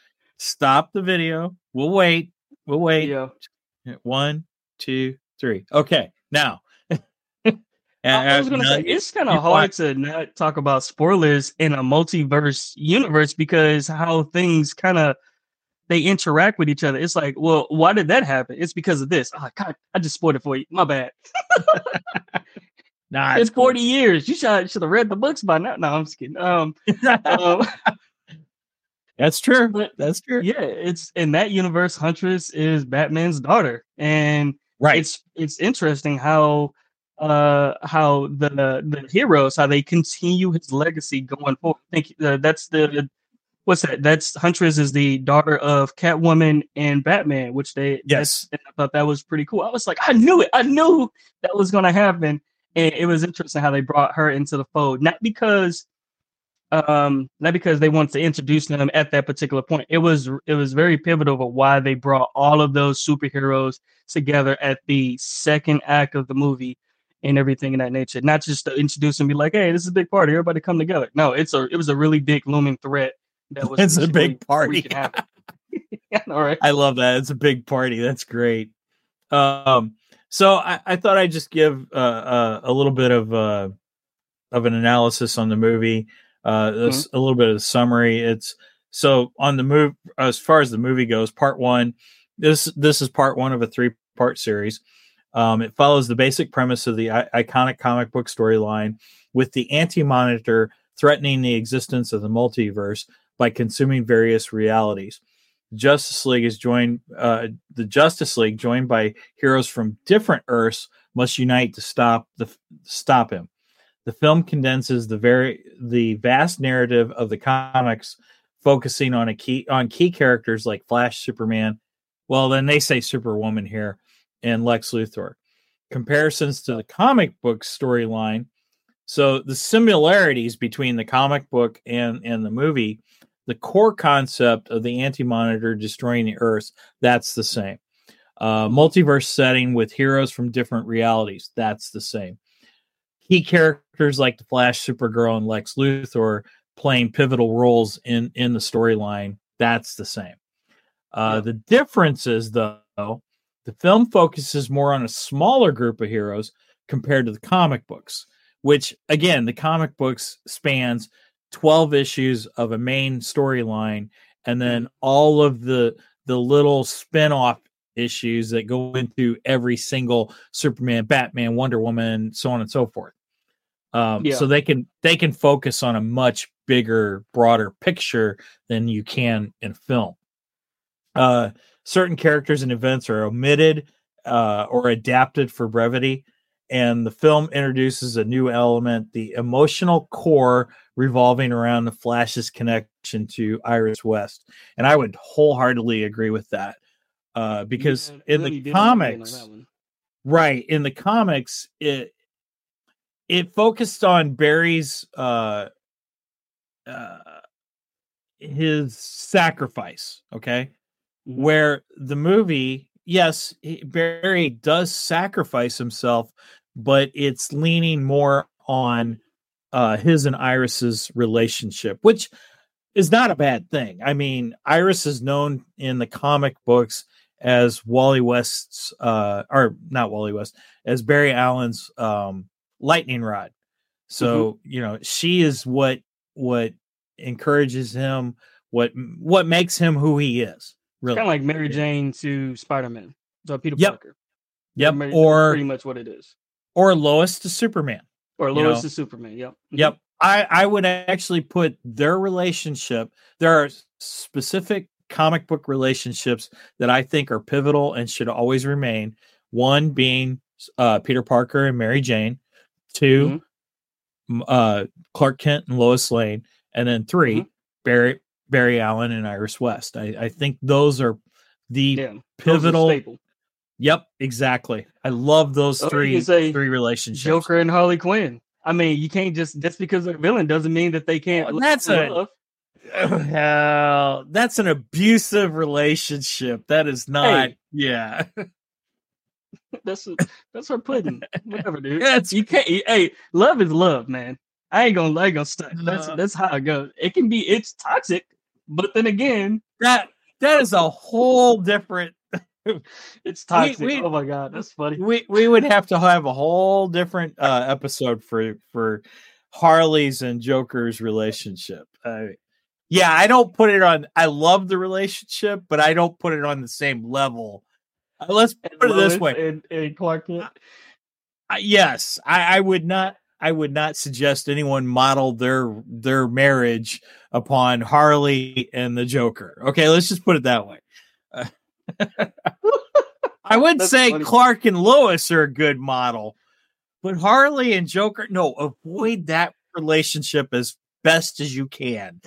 stop the video. We'll wait. We'll wait. yeah. One, two, three. Okay. Now. I, I was gonna say it's kind of hard want- to not talk about spoilers in a multiverse universe because how things kind of they interact with each other. It's like, well, why did that happen? It's because of this. Oh God, I just spoiled it for you. My bad. Nah, it's cool. 40 years. You should should have read the books by now. No, I'm just kidding. Um, um That's true. but That's true. yeah, it's in that universe, Huntress is Batman's daughter. And Right. it's it's interesting how uh how the the heroes how they continue his legacy going forward. I think uh, that's the what's that? That's Huntress is the daughter of Catwoman and Batman, which they Yes. I thought that was pretty cool. I was like, I knew it. I knew that was going to happen, and it was interesting how they brought her into the fold. Not because Um, not because they wanted to introduce them at that particular point. It was it was very pivotal of why they brought all of those superheroes together at the second act of the movie and everything in that nature. Not just to introduce and be like, "Hey, this is a big party. Everybody come together." No, it's a it was a really big looming threat. That was It's a big party. wreaking havoc. yeah, all right. I love that. It's a big party. That's great. Um, so I, I thought I'd just give uh, uh, a little bit of uh, of an analysis on the movie. Uh, this, A little bit of the summary. It's so on the move as far as the movie goes. Part one. This this is part one of a three part series. Um, it follows the basic premise of the I- iconic comic book storyline, with the Anti Monitor threatening the existence of the multiverse by consuming various realities. Justice League is joined. Uh, the Justice League, joined by heroes from different Earths, must unite to stop the stop him. The film condenses the very the vast narrative of the comics, focusing on a key on key characters like Flash, Superman. Well, then they say Superwoman here, and Lex Luthor. Comparisons to the comic book storyline. So the similarities between the comic book and and the movie the core concept of the anti-monitor destroying the earth that's the same uh, multiverse setting with heroes from different realities that's the same key characters like the flash supergirl and lex luthor playing pivotal roles in in the storyline that's the same. Uh, the differences though the film focuses more on a smaller group of heroes compared to the comic books which again the comic books spans 12 issues of a main storyline and then all of the the little spin-off issues that go into every single superman batman wonder woman so on and so forth. Um, Yeah. so they can they can focus on a much bigger broader picture than you can in film. Uh, certain characters and events are omitted uh, or adapted for brevity and the film introduces a new element the emotional core revolving around the flash's connection to iris west. And i would wholeheartedly agree with that uh, because Yeah, in the comics right in the comics it it focused on barry's uh uh his sacrifice okay? Mhm. where the movie yes he- barry does sacrifice himself but it's leaning more on uh his and iris's relationship which is not a bad thing. I mean iris is known in the comic books as wally west's uh or not wally west as barry allen's um lightning rod so you know she is what what encourages him what what makes him who he is really Kind of like Mary Jane to Spider Man. So Peter Yep. Parker. yep Mary- or pretty much what it is. or lois to superman Or you Lois know. is Superman. Yep. Mhm. Yep. I, I would actually put their relationship. There are specific comic book relationships that I think are pivotal and should always remain. One being uh, Peter Parker and Mary Jane. 2 m- uh, Clark Kent and Lois Lane, and then 3 Mhm. Barry Barry Allen and Iris West. I, I think those are the Yeah. those are pivotal. Yep, exactly. I love those Oh, three three relationships. Joker and Harley Quinn. I mean, you can't just just because they're villain doesn't mean that they can't. Well, that's a- love. Hell, that's an abusive relationship. That is not. Hey. Yeah, That's that's her pudding. Whatever, dude. That's- you can't. Hey, love is love, man. I ain't gonna. I ain't gonna stunt. That's No. that's how it goes. It can be. It's toxic, but then again, that that is a whole different. it's toxic. we- oh my god, that's funny. We we would have to have a whole different uh, episode for for Harley's and Joker's relationship. Uh, yeah, I don't put it on. I love the relationship, but I don't put it on the same level. Uh, let's And put it this way. and, and Clark Kent. Uh, yes, I, I would not. I would not suggest anyone model their their marriage upon Harley and the Joker. Okay, let's just put it that way. Uh, I would That's say funny. Clark and Lois are a good model, but Harley and Joker, no, avoid that relationship as best as you can.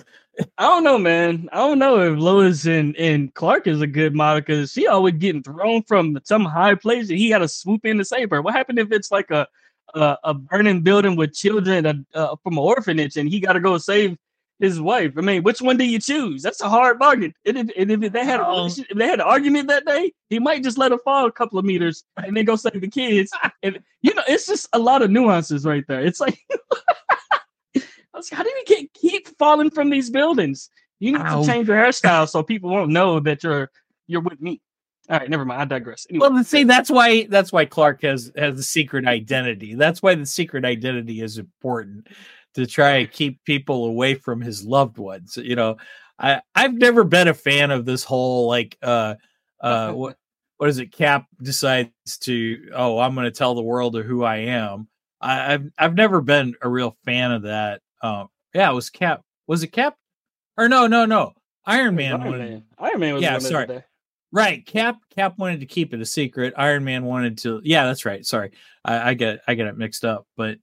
I don't know, man. I don't know if Lois and, and Clark is a good model because she always getting thrown from some high place and he had to swoop in to save her. What happened if it's like a a, a burning building with children uh, uh, from an orphanage and he got to go save his wife. I mean, which one do you choose? That's a hard bargain. And if, and if they had a Oh. if they had an argument that day, he might just let her fall a couple of meters and then go save the kids. And you know, it's just a lot of nuances right there. It's like, I was like, how do you get, keep falling from these buildings? You need Ow. to change your hairstyle so people won't know that you're you're with me. All right, never mind. I digress. Anyway, Well, see, that's why that's why Clark has has the secret identity. That's why the secret identity is important to try and keep people away from his loved ones. You know, I I've never been a fan of this whole like uh uh what what is it? Cap decides to oh I'm going to tell the world of who I am. I, I've I've never been a real fan of that. Um, yeah, it was Cap. Was it Cap? Or no, no, no. Iron Man. Iron wanted- Man. Iron Man was Yeah, sorry. Right. Cap Cap wanted to keep it a secret. Iron Man wanted to yeah, that's right. Sorry. I, I get I get it mixed up. But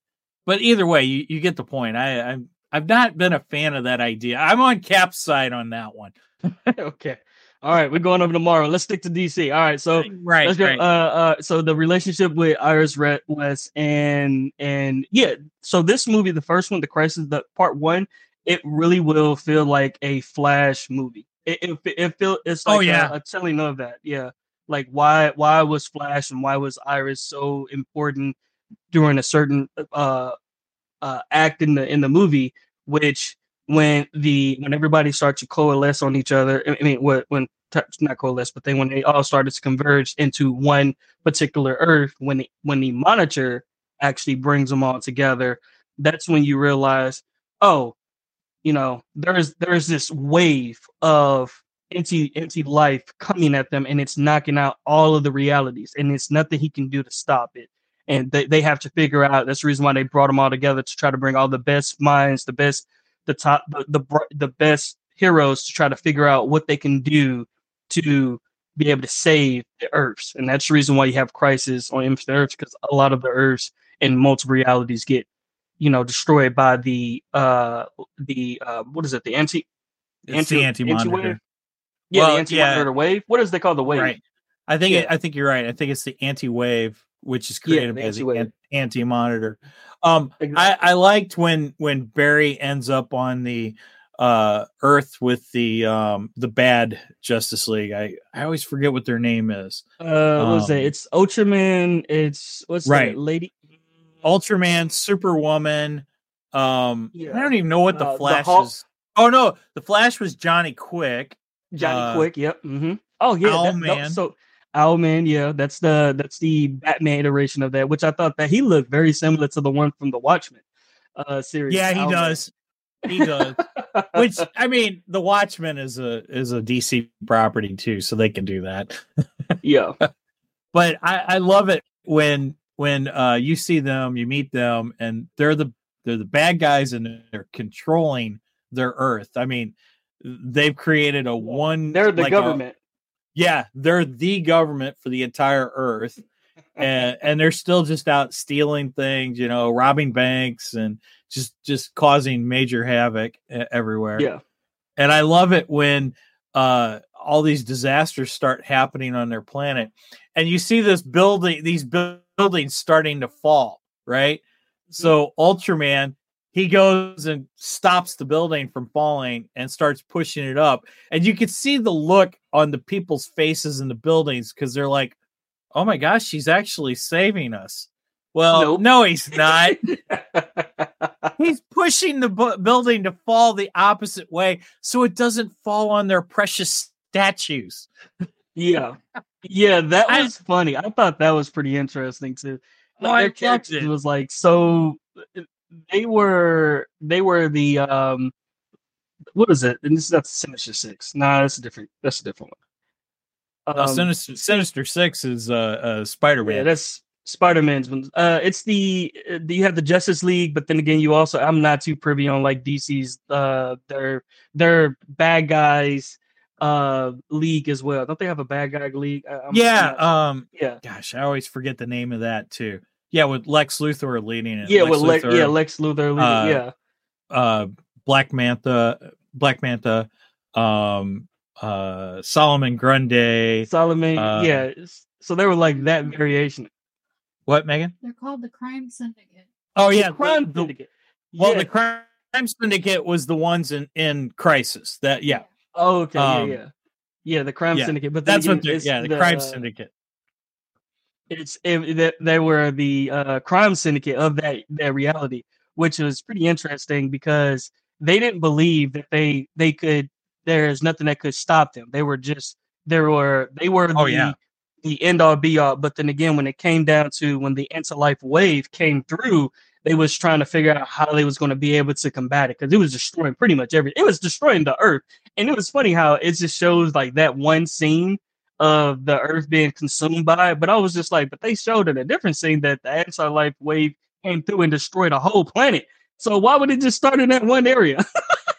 but either way, you, you get the point. I I've I've not been a fan of that idea. I'm on Cap's side on that one. okay. All right, we're going over tomorrow. Let's stick to DC. All right, so right, let's go. right. Uh, uh, so the relationship with Iris Red West and and yeah, so this movie, the first one, the Crisis, the part one, it really will feel like a Flash movie. It it, it feel it's like Oh, like yeah. a, a telling of that. Yeah, like why why was Flash and why was Iris so important during a certain uh uh act in the in the movie, which when the when everybody starts to coalesce on each other, I mean, when when not coalesce, but then when they all started to converge into one particular Earth, when the when the monitor actually brings them all together, that's when you realize, oh, you know, there's there's this wave of empty empty life coming at them, and it's knocking out all of the realities, and it's nothing he can do to stop it. And they, they have to figure out. That's the reason why they brought them all together to try to bring all the best minds, the best the top the the, the best heroes to try to figure out what they can do to be able to save the earths and that's the reason why you have crisis on infinite earths because a lot of the earths in multiple realities get you know destroyed by the uh the uh what is it the anti It's the anti- anti-monitor. anti-wave? yeah Well, the anti monitor wave what is they call the wave Right. I think it, I think you're right. I think it's the anti-wave, which is Yeah, created the by an- anti-monitor. Um, I, Exactly. I liked when when Barry ends up on the uh Earth with the um the bad Justice League. I I always forget what their name is. uh what was um, it it's ultraman it's what's Right. that lady Ultraman, Superwoman. Um, I don't even know what the Uh, the Flash Hulk- is. Oh no, the Flash was Johnny Quick. Johnny Uh, Quick. Yep. hmm Oh yeah. that- Owlman. so Owlman, yeah, that's the that's the Batman iteration of that, which I thought that he looked very similar to the one from the Watchmen uh series. Yeah, he Owlman. does. He does. Which I mean, the Watchmen is a is a DC property too, so they can do that. yeah. but I, I love it when when uh you see them, you meet them, and they're the they're the bad guys and they're controlling their Earth. I mean, they've created a one. They're the like a- government. Yeah, they're the government for the entire Earth, and and they're still just out stealing things, you know, robbing banks and just just causing major havoc everywhere. Yeah. and I love it when uh all these disasters start happening on their planet and you see this building these buildings starting to fall right? So ultraman he goes and stops the building from falling and starts pushing it up and you can see the look on the people's faces in the buildings because they're like oh my gosh she's actually saving us well Nope. no he's not he's pushing the bu- building to fall the opposite way so it doesn't fall on their precious statues. yeah. Yeah, that I- was funny. I thought that was pretty interesting too. Oh, Like, I their it. was like so uh, they were they were the um what is it? And this is not Sinister Six. Nah, that's a different that's a different one. No, Um, Sinister, Sinister Six is uh, uh Spider Man. Yeah, that's Spider Man's one. Uh, it's the uh, you have the Justice League, but then again, you also I'm not too privy on like DC's uh their their bad guys uh league as well. Don't they have a bad guy league? I'm- yeah. Um. yeah, Gosh, I always forget the name of that too. Yeah, with Lex Luthor leading it. yeah. Lex With Lex, Luthor, yeah, Lex Luthor. League, uh, yeah, uh, Black Manta, Black Manta, um, uh, Solomon Grundy. Solomon. uh, yeah. So they were like that variation. What, Megan? They're called the Crime Syndicate. Oh The yeah, crime the- the- syndicate. Well, Yeah. the crime Crime Syndicate was the ones in in Crisis. That yeah, Oh, okay, Um, yeah, yeah, yeah. The crime yeah, syndicate, but that's what. again, they're- it's Yeah, the, Crime uh, Syndicate. It's it, that they were the uh, crime syndicate of that that reality, which was pretty interesting because they didn't believe that they they could. There's nothing that could stop them. They were just there were they were Oh, the, yeah. the end all be all. But then again, when it came down to when the anti life wave came through, they was trying to figure out how they was going to be able to combat it because it was destroying pretty much everything. It was destroying the earth, and it was funny how it just shows like that one scene of the earth being consumed by it. But I was just like, but they showed in a different scene that the anti life wave came through and destroyed a whole planet. So why would it just start in that one area?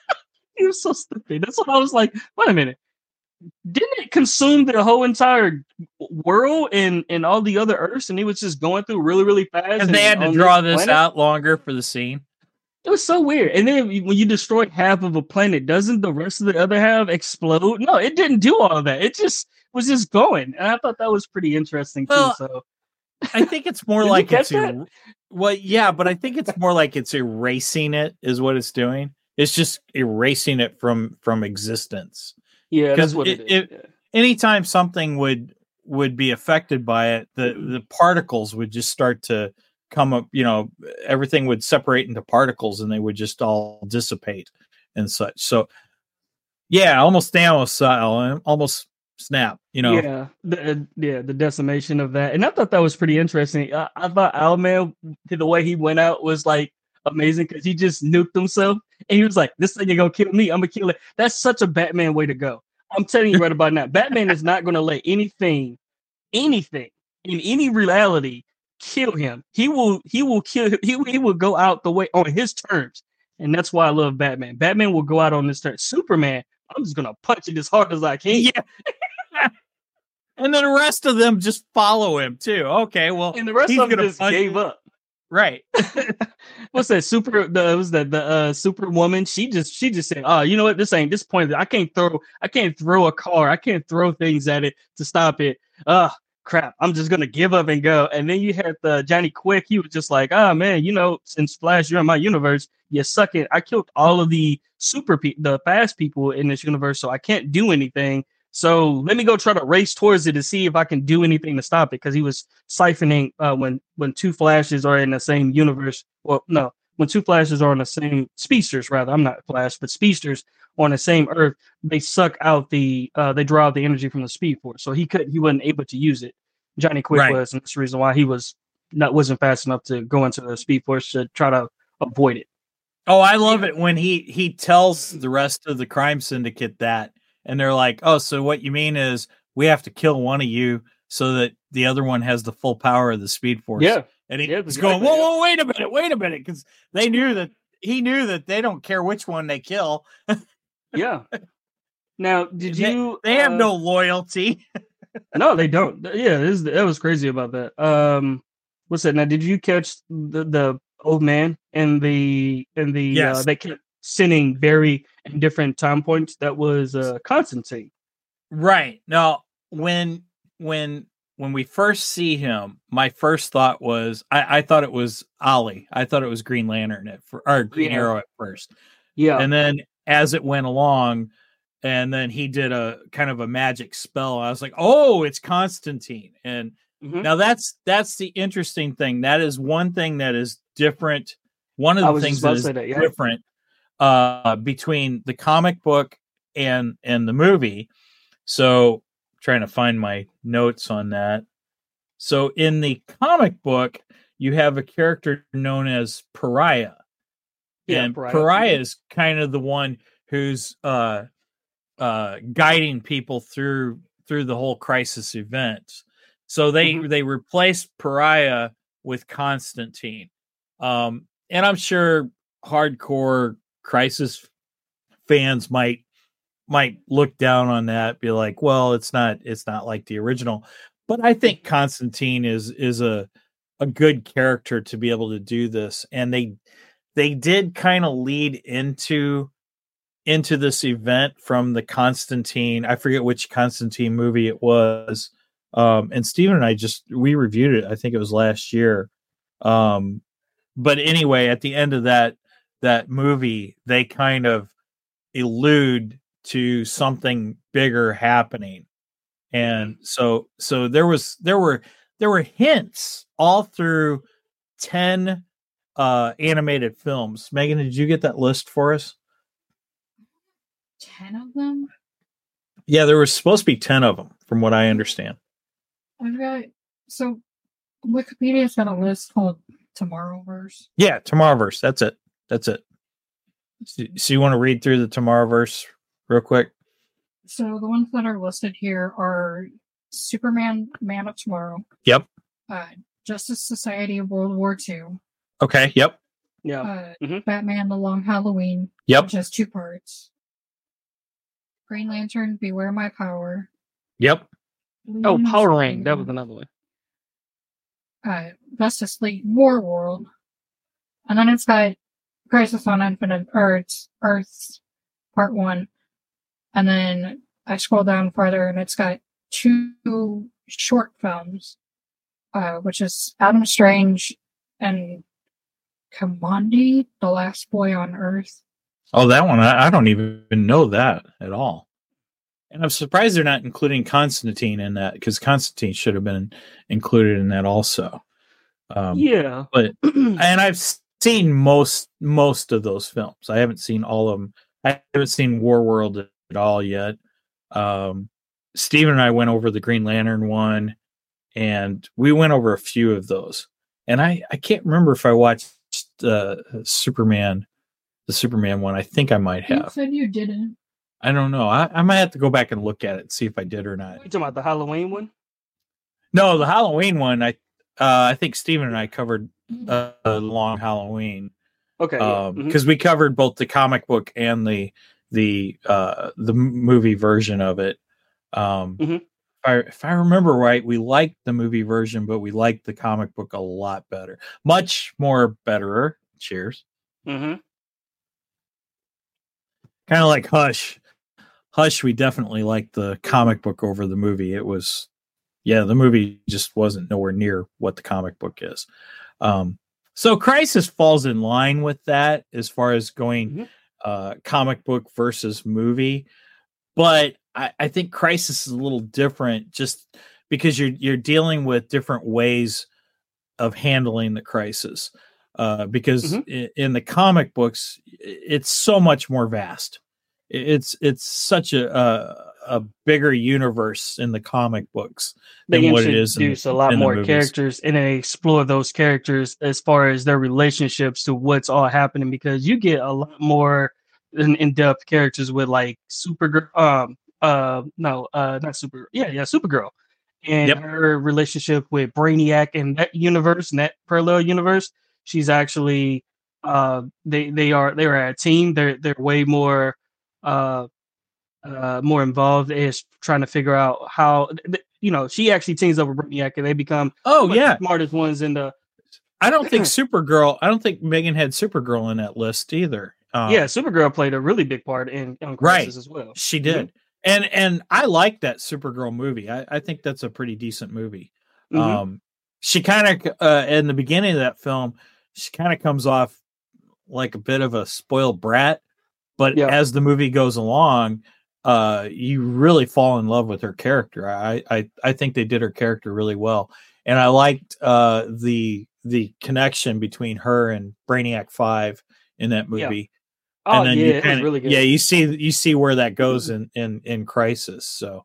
it was so stupid. That's what I was like. Wait a minute. Didn't it consume the whole entire world and and all the other Earths, and it was just going through really, really fast? And and they had to draw this planet? out longer for the scene. It was so weird. And then when you destroy half of a planet, doesn't the rest of the other half explode? No, it didn't do all of that. It just was just going. And I thought that was pretty interesting too. So I think it's more like it's er- well, yeah, but I think it's more like it's erasing it is what it's doing. It's just erasing it from from existence. yeah, that's what it- it is. it- yeah. Anytime something would would be affected by it, the the particles would just start to come up. You know, everything would separate into particles, and they would just all dissipate and such. So, yeah, almost Thanos style, almost snap. You know, Yeah, the, uh, yeah, the decimation of that, and I thought that was pretty interesting. I, I thought Owlman, the way he went out was like amazing because he just nuked himself, and he was like, "This thing ain't gonna kill me. I'm gonna kill it." That's such a Batman way to go. I'm telling you right about now, Batman is not gonna let anything, anything in any reality kill him. He will, he will kill. He will- he will go out the way on his terms, and that's why I love Batman. Batman will go out on his terms. Superman, I'm just gonna punch it as hard as I can. Yeah. and then the rest of them just follow him too. Okay, well, and the rest of them just gave him. up. right. What's that? Super. The was that the uh, Superwoman? She just she just said, "Oh, you know what? This ain't this point. I can't throw. I can't throw a car. I can't throw things at it to stop it. Uh crap. I'm just gonna give up and go." And then you had the Johnny Quick. He was just like, "Oh man, you know, since Flash, you're in my universe. You suck it. I killed all of the super pe- the fast people in this universe, so I can't do anything." So let me go try to race towards it to see if I can do anything to stop it. Because he was siphoning uh, when when two flashes are in the same universe. Well, no, when two flashes are on the same speedsters, rather. I'm not flash, but speedsters on the same Earth. They suck out the uh, they draw out the energy from the speed force. So he couldn't he wasn't able to use it. Johnny Quick Right. was, and that's the reason why he was not wasn't fast enough to go into the speed force to try to avoid it. Oh, I love it when he he tells the rest of the crime syndicate that, and they're like, "Oh, so what you mean is we have to kill one of you so that the other one has the full power of the speed force." And he yeah, was going, "Whoa, whoa, wait a minute, wait a minute," because they knew that he knew that they don't care which one they kill. Yeah. Now, did They- you? They have uh, no loyalty. No, they don't. Yeah, this, that was crazy about that. Um, what's that? Now, did you catch the the old man and the and the uh, Yes. they kept sending Barry in different time points? That was uh Constantine. Right. Now, when when when we first see him, my first thought was I, I thought it was Ollie. I thought it was Green Lantern at fir- or Green Yeah. Arrow at first. Yeah, And then as it went along, and then he did a kind of a magic spell. I was like, oh, it's Constantine. And Mhm. now that's that's the interesting thing. That is one thing that is different. One of the things that is that, yeah. different uh between the comic book and and the movie. So trying to find my notes on that. So in the comic book, you have a character known as Pariah Yeah, and Pariah. pariah, is kind of the one who's uh uh guiding people through through the whole crisis event so they Mhm. they replaced pariah with constantine um and i'm sure hardcore crisis fans might might look down on that be like well it's not it's not like the original but i think constantine is is a a good character to be able to do this and they they did kind of lead into into this event from the Constantine. I forget which Constantine movie it was. Um, and Stephen and I just we reviewed it. I think it was last year. Um, but anyway, at the end of that that movie, they kind of allude to something bigger happening. And so so there was there were there were hints all through 10 uh animated films. Megan, did you get that list for us? Ten of them. Yeah, there was supposed to be 10 of them from what I understand. I've got so Wikipedia's got a list called Tomorrowverse. Yeah, Tomorrowverse. That's it. That's it. So, so you want to read through the Tomorrowverse real quick? So the ones that are listed here are Superman, Man of Tomorrow, Yep. uh, Justice Society of World War II, Okay. Yep. Yeah. uh, Mhm. Batman: The Long Halloween, Yep. which has two parts. Green Lantern, Beware My Power. Yep. Oh, Legion of Power Ring. That was another one. uh, Justice League War World, and then it's got Crisis on Infinite Earths, Earths Part One, and then I scroll down further and it's got two short films, uh, which is Adam Strange and Kamandi, The Last Boy on Earth. Oh, that one. I, I don't even know that at all. And I'm surprised they're not including Constantine in that because Constantine should have been included in that also. Um, yeah. but and I've seen most most of those films. I haven't seen all of them. I haven't seen War World at all yet. Um, Stephen and I went over the Green Lantern one, and we went over a few of those. And I I can't remember if I watched uh, Superman, the Superman one. I think I might You have. said you didn't. I don't know. I, I might have to go back and look at it and see if I did or not. You talking about the Halloween one? No, the Halloween one. I uh, I think Stephen and I covered uh, a long Halloween. Okay. yeah. um Mhm. because we covered both the comic book and the the uh the movie version of it. Um Mhm. if I, if I remember right we liked the movie version but we liked the comic book a lot better. Much more betterer cheers. Mhm. kind of like hush. Hush we definitely liked the comic book over the movie. It was yeah the movie just wasn't nowhere near what the comic book is. Um so crisis falls in line with that as far as going Mhm. Uh comic book versus movie but I, I think crisis is a little different just because you're you're dealing with different ways of handling the crisis uh, because Mhm. i- in the comic books it's so much more vast it's it's such a a, a bigger universe in the comic books They than what it is introduce a lot more characters and they explore those characters as far as their relationships to what's all happening because you get a lot more in, in-depth characters with like Supergirl um uh no uh not super yeah yeah Supergirl and Yep. her relationship with Brainiac in that universe in that parallel universe. She's actually uh they they are they are a team. They're they're way more uh uh more involved is trying to figure out how you know she actually teams up with Brainiac and they become oh one of the yeah smartest ones in the i don't think supergirl i don't think megan had supergirl in that list either um, yeah Supergirl played a really big part in, in Right. As well. She did. And and I like that Supergirl movie. I, I think that's a pretty decent movie. Mhm. Um she kind of uh in the beginning of that film, she kind of comes off like a bit of a spoiled brat, but Yeah. as the movie goes along, uh you really fall in love with her character. I I I think they did her character really well. And I liked uh the the connection between her and Brainiac 5 in that Yeah. movie oh and then yeah, you kinda- really good. Mm-hmm. Yeah, you see you see where that goes in in in Crisis. So,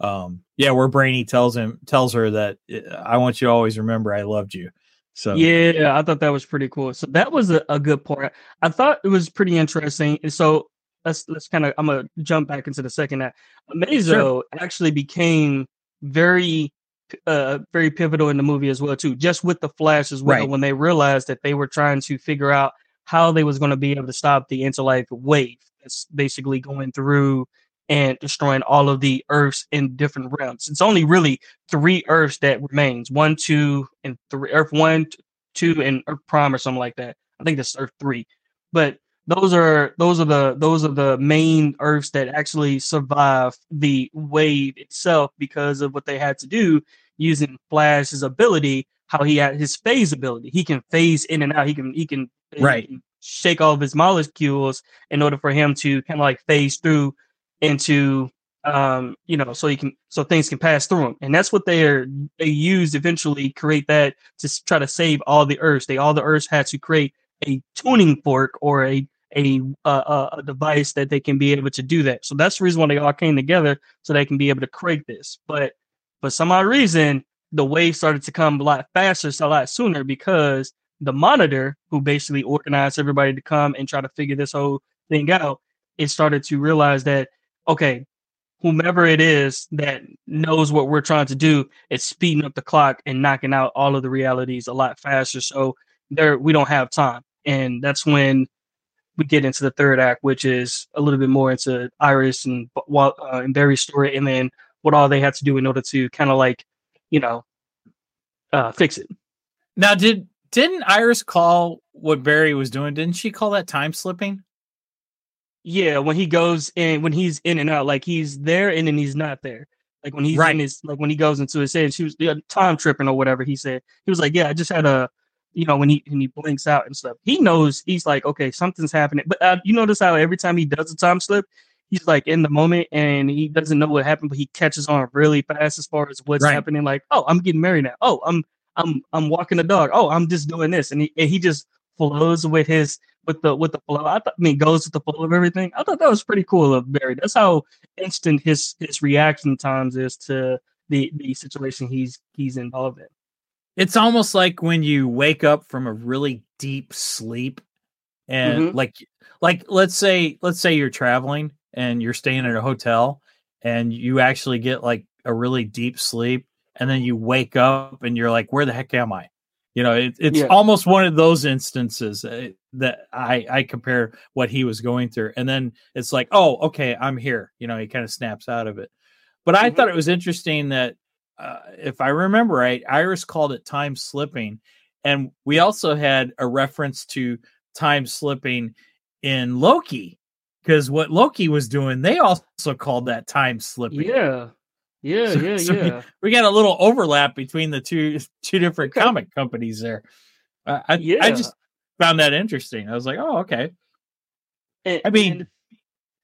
um, yeah, where Brainy tells him tells her that "Uh, I want you to always remember I loved you. So Yeah, I thought that was pretty cool. So that was a, a good part. I thought it was pretty interesting. And so let's let's kind of I'm gonna jump back into the second act. Amazo actually became very uh very pivotal in the movie as well too, just with the flash as well, Right. when they realized that they were trying to figure out how they was going to be able to stop the interlife wave that's basically going through and destroying all of the earths in different realms. It's only really three Earths that remains. One, two, and three. Earth one, two, and Earth Prime or something like that. I think that's Earth three. But those are those are the those are the main Earths that actually survive the wave itself because of what they had to do using Flash's ability. How he had his phase ability. He can phase in and out. He can he can he Right. can shake all of his molecules in order for him to kind of like phase through into um you know so he can so things can pass through him and that's what they're they used eventually create that to try to save all the earths they all the earths had to create a tuning fork or a a, a device that they can be able to do that so that's the reason why they all came together so they can be able to create this but for some odd reason the wave started to come a lot faster so a lot sooner because the monitor who basically organized everybody to come and try to figure this whole thing out it started to realize that okay whomever it is that knows what we're trying to do is speeding up the clock and knocking out all of the realities a lot faster. So there we don't have time. And that's when we get into the third act, which is a little bit more into Iris and uh, and Barry's story, and then what all they had to do in order to kind of like, you know, uh, fix it. Now, did didn't Iris call what Barry was doing? Didn't she call that time slipping? Yeah, when he goes in, when he's in and out, like he's there and then he's not there. Like when he's Right. in his, like when he goes into his head, she was yeah, time tripping or whatever. He said he was like, yeah, I just had a, you know, when he when he blinks out and stuff, he knows he's like, okay, something's happening. But uh, you notice how every time he does a time slip, he's like in the moment and he doesn't know what happened, but he catches on really fast as far as what's Right. happening. Like, oh, I'm getting married now. Oh, I'm I'm I'm walking the dog. Oh, I'm just doing this, and he and he just flows with his with the with the flow. I thought, I mean, goes with the flow of everything. I thought that was pretty cool of Barry. That's how instant his his reaction times is to the the situation he's he's involved in. It's almost like when you wake up from a really deep sleep and Mhm. like like let's say let's say you're traveling and you're staying at a hotel and you actually get like a really deep sleep and then you wake up and you're like where the heck am I? You know, it, it's Yeah. almost one of those instances uh, that I I compare what he was going through and then it's like, "Oh, okay, I'm here." You know, he kind of snaps out of it. But I Mhm. thought it was interesting that uh, if I remember right, Iris called it time slipping, and we also had a reference to time slipping in Loki because what Loki was doing, they also called that time slipping. Yeah, yeah, So- yeah, so yeah. we got a little overlap between the two two different Okay. comic companies there. Uh, I I just found that interesting. I was like, oh, okay. And- I mean, and-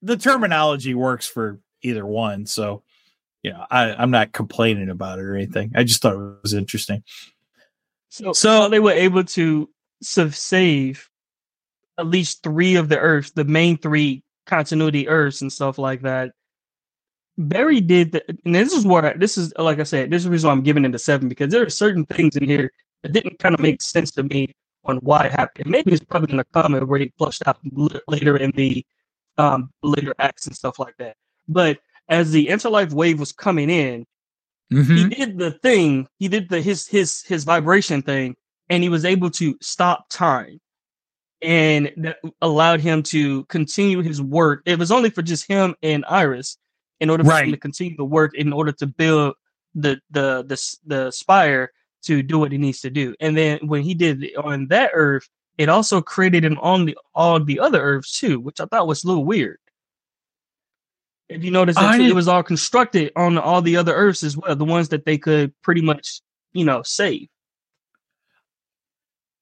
The terminology works for either one, so you know, I, I'm not complaining about it or anything. I just thought it was interesting. So, So- so they were able to save at least three of the Earths, the main three continuity Earths and stuff like that. Barry did the, and this is where this is like I said, this is the reason why I'm giving it a seven because there are certain things in here that didn't kind of make sense to me on why it happened. Maybe it's probably in the comment where he flushed out later in the um later acts and stuff like that. But as the anti-life wave was coming in, Mm-hmm. he did the thing he did the his his his vibration thing and he was able to stop time and that allowed him to continue his work. It was only for just him and iris in order for him to continue the work in order to build the the the the spire to do what he needs to do. And then when he did it on that earth it also created him on the all the other earths too which i thought was a little weird if you notice, that it was all constructed on all the other Earths as well, the ones that they could pretty much, you know, save.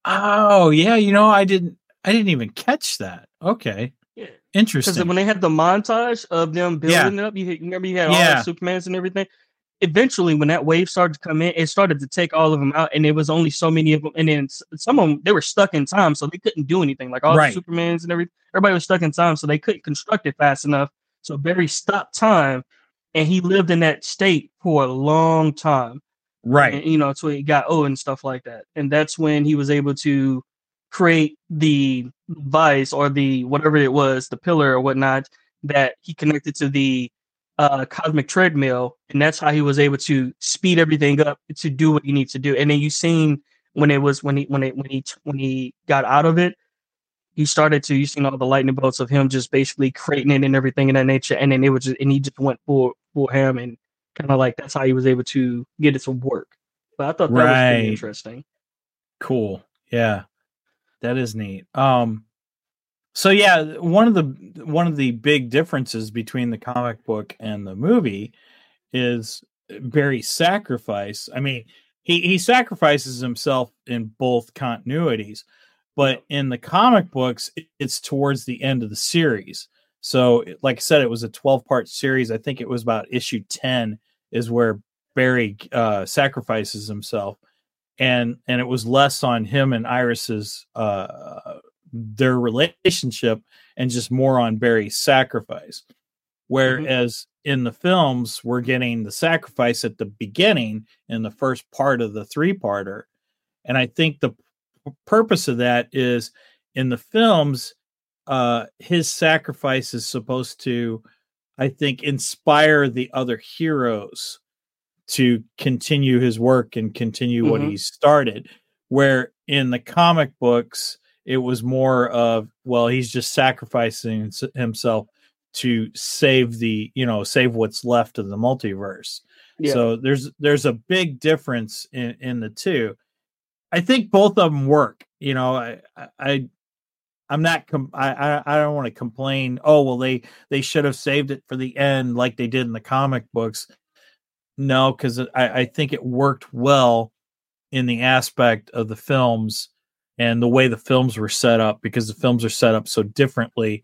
Oh yeah, you know, I didn't I didn't even catch that. Okay. Yeah. Because when they had the montage of them Yeah. building it up, you remember you had all Yeah. the Supermans and everything. Eventually, when that wave started to come in, it started to take all of them out, and there was only so many of them. And then some of them they were stuck in time, so they couldn't do anything. Like all Right. the Supermans and everything, everybody was stuck in time, so they couldn't construct it fast enough. So Barry stopped time, and he lived in that state for a long time. right. and, you know, so he got old and stuff like that. And that's when he was able to create the vice or the whatever it was, the pillar or whatnot that he connected to the uh, cosmic treadmill, and that's how he was able to speed everything up to do what he needs to do. And then you seen when it was when he when it when he when he got out of it, he started to you seen all the lightning bolts of him just basically creating it and everything in that nature, and then it was just and he just went for for him and kind of like that's how he was able to get it to work. But I thought that was Right. pretty interesting. Cool. Yeah. That is neat. Um so yeah, one of the one of the big differences between the comic book and the movie is Barry's sacrifice. I mean, he he sacrifices himself in both continuities, but in the comic books, it's towards the end of the series. So, like I said, it was a 12 part series. I think it was about issue 10 is where Barry uh, sacrifices himself. And and it was less on him and Iris's uh, their relationship and just more on Barry's sacrifice. Whereas in the films, we're getting the sacrifice at the beginning in the first part of the three parter. And I think the purpose of that is in the films, uh, his sacrifice is supposed to, I think, inspire the other heroes to continue his work and continue what Mhm. he started. Where in the comic books, it was more of, well, he's just sacrificing himself to save the, you know, save what's left of the multiverse. Yeah. So there's there's a big difference in, in the two. I think both of them work. You know, I I- I'm not com- I I, I don't want to complain. Oh well, they they should have saved it for the end like they did in the comic books. No, because I I think it worked well in the aspect of the films and the way the films were set up because the films are set up so differently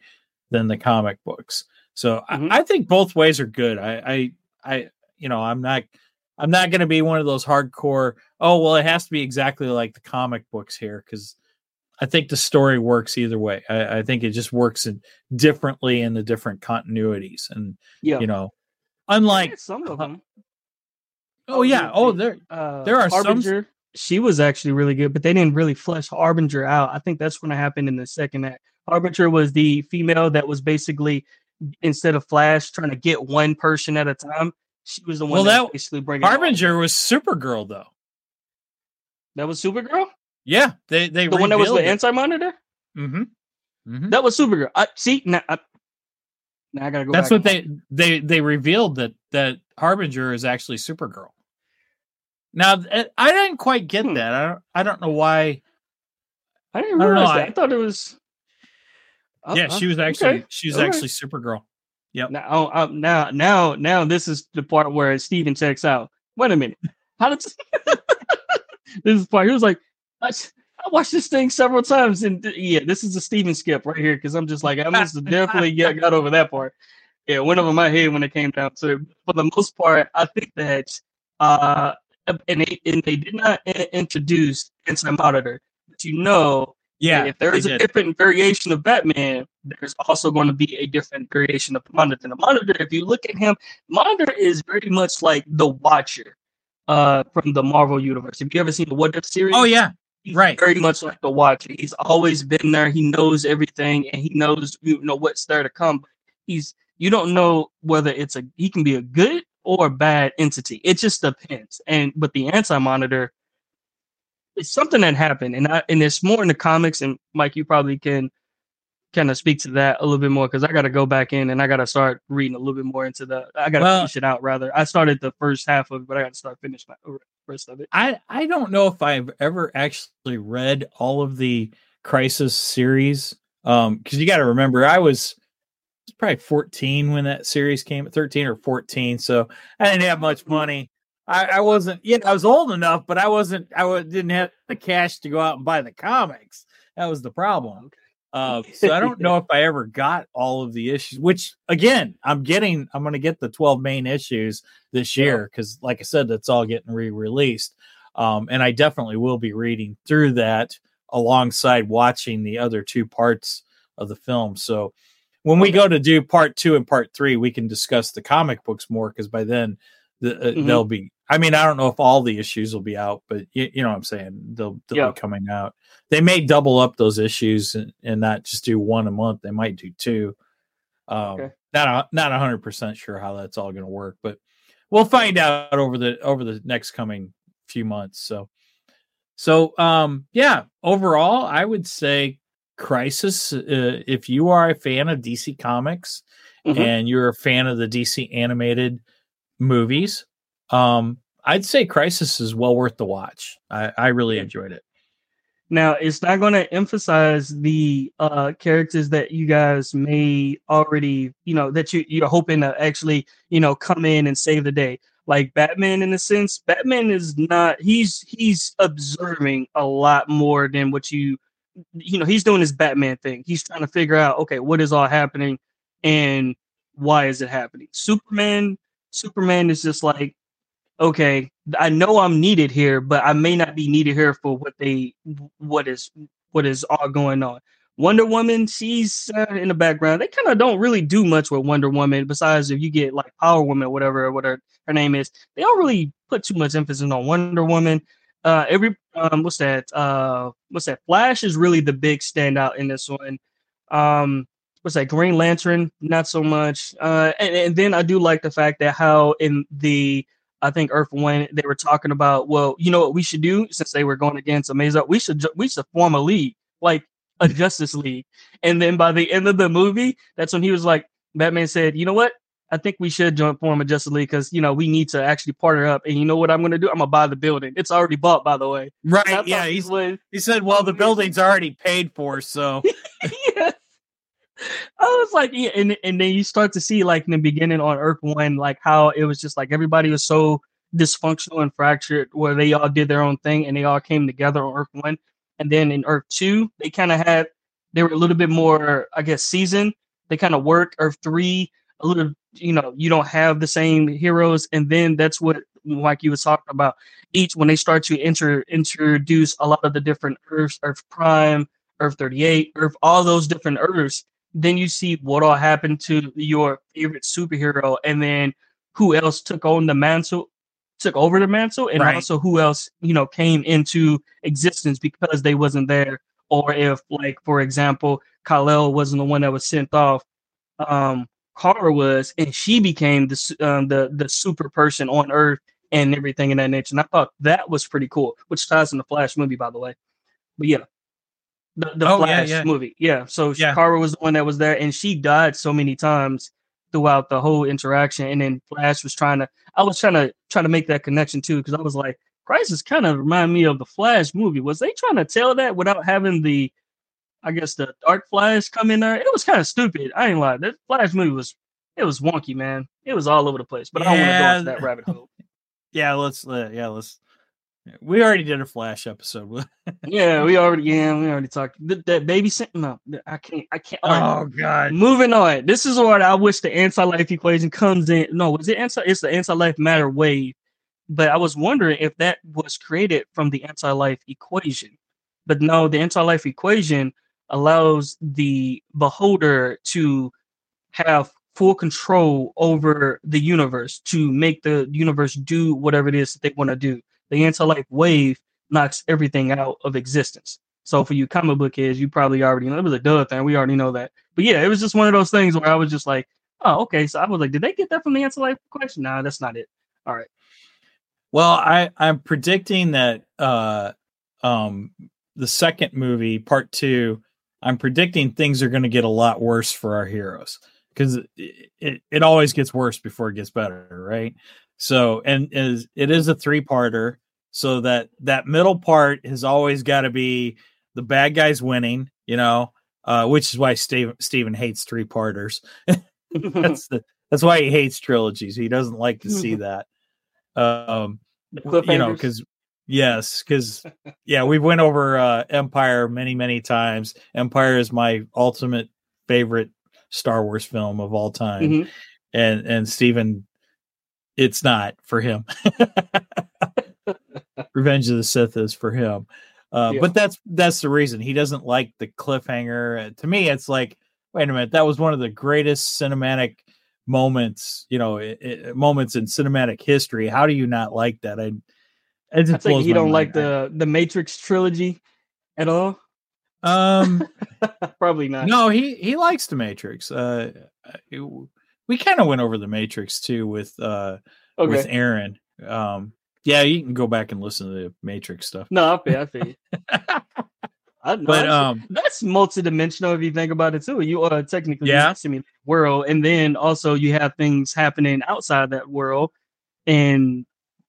than the comic books. So Mhm. I, I think both ways are good. I I I you know I'm not I'm not going to be one of those hardcore. Oh well, it has to be exactly like the comic books here because I think the story works either way. I, I think it just works in differently in the different continuities, and yeah. you know, unlike some of them. oh yeah, oh there uh, There are some- Harbinger. She was actually really good, but they didn't really flesh Harbinger out. I think that's when it happened in the second act. Harbinger was the female that was basically instead of Flash trying to get one person at a time. She was the one Well, that, that- basically bringing. Harbinger was Supergirl though. That was Supergirl. Yeah, they they The one that was the anti monitor. Mhm. Mhm. That was Supergirl. I see now. I, now I gotta go. That's what they they they revealed that that Harbinger is actually Supergirl. Now I didn't quite get Hmm. that. I don't I don't know why. I didn't I realize that. I- I, thought it was. Oh, yeah, she was actually okay. she was All right. actually Supergirl. Yep. Now, uh, now, now, now, this is the part where Stephen checks out. Wait a minute. How did this is the part? He was like, I, I, watched this thing several times, and th- yeah, this is a Stephen skip right here because I'm just like, I must have definitely got, got over that part. Yeah, it went over my head when it came down to. For the most part, I think that, uh, and they and they did not i- introduce Anti Monitor, but you know, Yeah, if there is a did. different variation of Batman, there's also going to be a different variation of the Monitor. The Monitor, if you look at him, Monitor is very much like the Watcher uh, from the Marvel Universe. Have you ever seen the What If series? Oh yeah, He's right. Very much like the Watcher. He's always been there. He knows everything, and he knows you know what's there to come. He's you don't know whether it's a he can be a good or a bad entity. It just depends. And but the Anti Monitor it's something that happened, and I and it's more in the comics. And Mike, you probably can kind of speak to that a little bit more because I got to go back in and I got to start reading a little bit more into the. I got to Well- finish it out rather. I started the first half of it, but I got to start finishing the rest of it. I I don't know if I've ever actually read all of the Crisis series. Um, because you got to remember, I was probably 14 when that series came, 13 or 14. So I didn't have much money. I, I wasn't, yeah, I was old enough, but I wasn't, I didn't have the cash to go out and buy the comics. That was the problem. Uh, so I don't know if I ever got all of the issues, which again, I'm getting, I'm going to get the 12 main issues this year because, like I said, that's all getting re released. Um, and I definitely will be reading through that alongside watching the other two parts of the film. So when we go to do part two and part three, we can discuss the comic books more because by then the, uh, Mhm. they'll be. I mean, I don't know if all the issues will be out, but you, you know what I'm saying. They'll, they'll Yeah. be coming out. They may double up those issues and, and not just do one a month. They might do two. Um, Okay. Not a, not hundred percent sure how that's all going to work, but we'll find out over the over the next coming few months. So, so um, yeah. Overall, I would say Crisis. Uh, if you are a fan of DC Comics Mhm. and you're a fan of the DC animated movies, um, I'd say Crisis is well worth the watch. I, I really enjoyed it. Now, it's not going to emphasize the uh, characters that you guys may already, you know, that you you're hoping to actually, you know, come in and save the day. Like Batman, in a sense, Batman is not. He's he's observing a lot more than what you you know he's doing his Batman thing. He's trying to figure out okay, what is all happening and why is it happening? Superman, Superman is just like okay, I know I'm needed here, but I may not be needed here for what they what is what is all going on. Wonder Woman, she's uh, in the background. They kind of don't really do much with Wonder Woman, besides if you get like Power Woman, or whatever, whatever her name is. They don't really put too much emphasis on Wonder Woman. Uh, every um, what's that? Uh, what's that? Flash is really the big standout in this one. Um, what's that? Green Lantern, not so much. Uh, and, and then I do like the fact that how in the I think Earth One they were talking about, well, you know what we should do since they were going against Amazing, we should ju- we should form a league like a Justice League. And then by the end of the movie, that's when he was like, Batman said, you know what? I think we should join form a Justice League because you know we need to actually partner up. And you know what I'm going to do? I'm gonna buy the building. It's already bought, by the way. Right. Yeah. He's, was- he said, well, the building's already paid for, so yes. I was like, yeah, and and then you start to see like in the beginning on Earth One, like how it was just like everybody was so dysfunctional and fractured, where they all did their own thing and they all came together on Earth One, and then in Earth Two, they kind of had they were a little bit more, I guess, seasoned. They kind of work. Earth Three, a little, you know, you don't have the same heroes, and then that's what like you was talking about. Each when they start to enter introduce a lot of the different Earths, Earth Prime. Earth 38, Earth, all those different Earths, then you see what all happened to your favorite superhero, and then who else took on the mantle, took over the mantle, and Right. also who else, you know, came into existence because they wasn't there, or if, like, for example, Kal-El wasn't the one that was sent off, um, Kara was, and she became the um, the the super person on Earth and everything in that nature. And I thought that was pretty cool, which ties in the Flash movie, by the way. But yeah, the, the Oh, Flash yeah. movie. Yeah. So Yeah. Kara was the one that was there, and she died so many times throughout the whole interaction. And then Flash was trying to, I was trying to trying to make that connection too, because I was like, Crisis kind of remind me of the Flash movie. Was they trying to tell that without having the, I guess the Dark Flash come in there? It was kind of stupid. I ain't lie. That Flash movie was, it was wonky, man. It was all over the place. But I don't want to go Yeah. into that rabbit hole. yeah, let's uh, yeah, let's we already did a flash episode. yeah, we already, yeah, we already talked. That, that baby, sent- no, I can't, I can't. right. oh god. Moving on. This is what I wish the anti-life equation comes in. No, was it anti? It's the anti-life matter wave. But I was wondering if that was created from the anti-life equation. But no, the anti-life equation allows the beholder to have full control over the universe to make the universe do whatever it is that they want to do. The anti-life wave knocks everything out of existence. So for you comic book kids, you probably already know it was a duh thing. We already know that. But yeah, it was just one of those things where I was just like, oh, okay. So I was like, did they get that from the anti-life question? Nah, that's not it. All right. Well, I I'm predicting that uh um the second movie, part 2, I'm predicting things are going to get a lot worse for our heroes because it, it it always gets worse before it gets better, right? So, and is it is a three-parter, so that that middle part has always got to be the bad guys winning, you know, uh, which is why Steve, Stephen hates three-parters. that's the that's why he hates trilogies. He doesn't like to see that. Um, you know, because yes, because yeah, we went over uh, Empire many, many times. Empire is my ultimate favorite Star Wars film of all time, Mhm. and and Stephen, it's not for him. Revenge of the Sith is for him. Uh, Yeah. But that's that's the reason he doesn't like the cliffhanger. Uh, To me, it's like, wait a minute, that was one of the greatest cinematic moments, you know, i i moments in cinematic history. How do you not like that? I, it just I think blows you don't like the the Matrix trilogy at all. um Probably not. no he he likes the matrix uh it- we kind of went over the matrix too with uh Okay. with aaron um yeah you can go back and listen to the matrix stuff no, I feel. I feel. I, but that's- um that's multidimensional if you think about it too. You are technically Yeah. in a simulated world, and then also you have things happening outside that world, and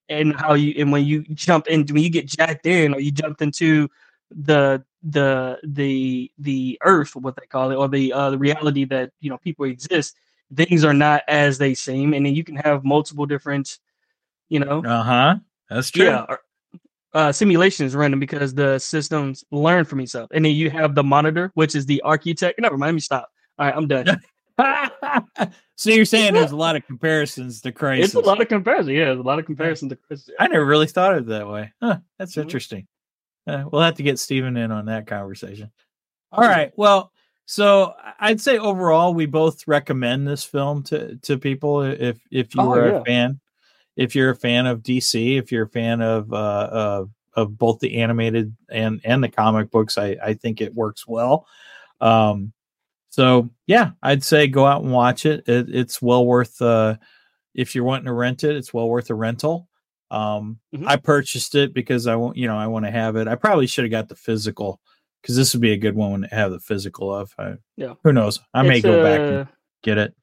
and how you and when you jump in when you get jacked in or you jumped into the the the the earth what they call it or the uh the reality that you know people exist things are not as they seem and then you can have multiple different you know uh-huh that's true yeah uh, simulation is random because the systems learn from itself, and then you have the monitor, which is the architect. Never mind, let me stop. All right, I'm done. so you're saying there's a lot of comparisons to Crisis. It's a lot of comparison. Yeah, there's a lot of comparison to Chris. I never really thought of it that way. Huh, that's Mhm. interesting. Uh, we'll have to get Stephen in on that conversation. All right. Well, so I'd say overall we both recommend this film to to people if if you Oh, are yeah. a fan, if you're a fan of DC, if you're a fan of uh of, of both the animated and and the comic books, I I think it works well. Um so yeah, I'd say go out and watch it. it it's well worth uh if you're wanting to rent it, it's well worth a rental. Um, Mhm. I purchased it because I want, you know, I want to have it. I probably should have got the physical because this would be a good one to have the physical of. I, Yeah. Who knows? I may It's go back and get it.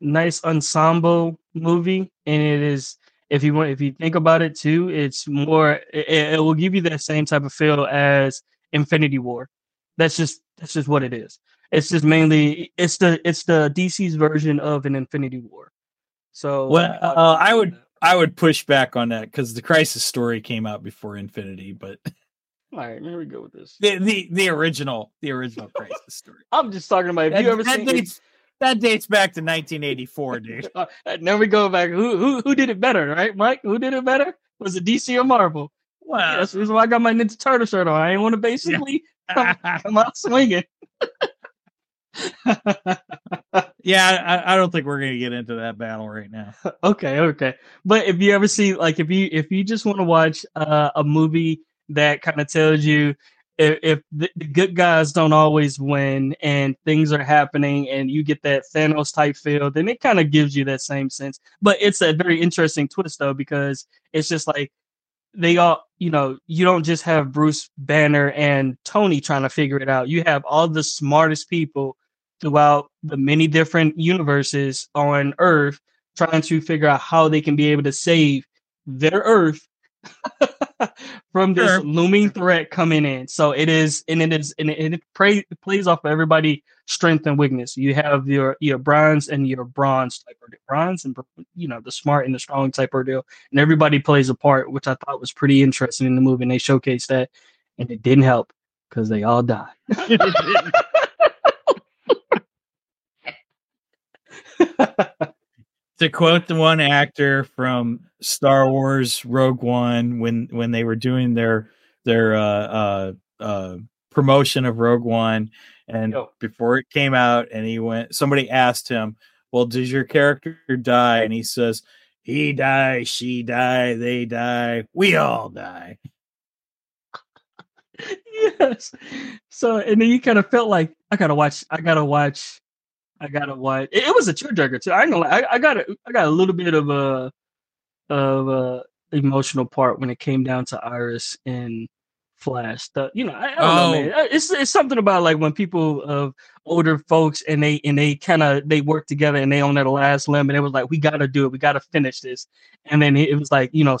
nice ensemble movie, and it is. If you want, if you think about it too, it's more. It, it will give you that same type of feel as Infinity War. That's just that's just what it is. It's just mainly it's the it's the DC's version of an Infinity War. So Well, uh, I would I would push back on that because the Crisis story came out before Infinity, but All right, here we go with this. the the, the original the original Crisis story. I'm just talking about if That, you ever seen dates that dates back to 1984, dude. Uh, now we go back. Who who who did it better, right, Mike? Who did it better? Was it DC or Marvel? Yeah, Wow. that's the reason why I got my Ninja Turtle shirt on. I ain't want to basically come, come out swinging. yeah, I, I don't think we're gonna get into that battle right now. okay, okay. But if you ever see, like, if you if you just want to watch uh, a movie that kind of tells you if, if the, the good guys don't always win and things are happening and you get that Thanos type feel, then it kind of gives you that same sense. But it's a very interesting twist though because it's just like they all, you know, you don't just have Bruce Banner and Tony trying to figure it out. You have all the smartest people throughout the many different universes on Earth trying to figure out how they can be able to save their Earth from this Sure. looming threat coming in. So it is, and it is, and it, it pray, plays off of everybody strength and weakness. You have your your bronze and your bronze type of deal. bronze and you know the smart and the strong type of deal, and everybody plays a part, which I thought was pretty interesting in the movie. And they showcased that, and it didn't help because they all died. to quote the one actor from Star Wars Rogue One when when they were doing their their uh uh uh promotion of Rogue One and Yo. before it came out and he went somebody asked him, "Well, does your character die?" and he says, "He dies, she die, they die, we all die." yes. So and then you kind of felt like I gotta watch. I gotta watch. I gotta watch. It, it was a tearjerker too. I ain't gonna. lie, I, I got. A, I got a little bit of a of a emotional part when it came down to Iris and Flash. The, you know, I, I don't know, man. Oh. It's it's something about like when people of older folks and they and they kind of they work together and they on their last limb and it was like we got to do it. We got to finish this. And then it was like you know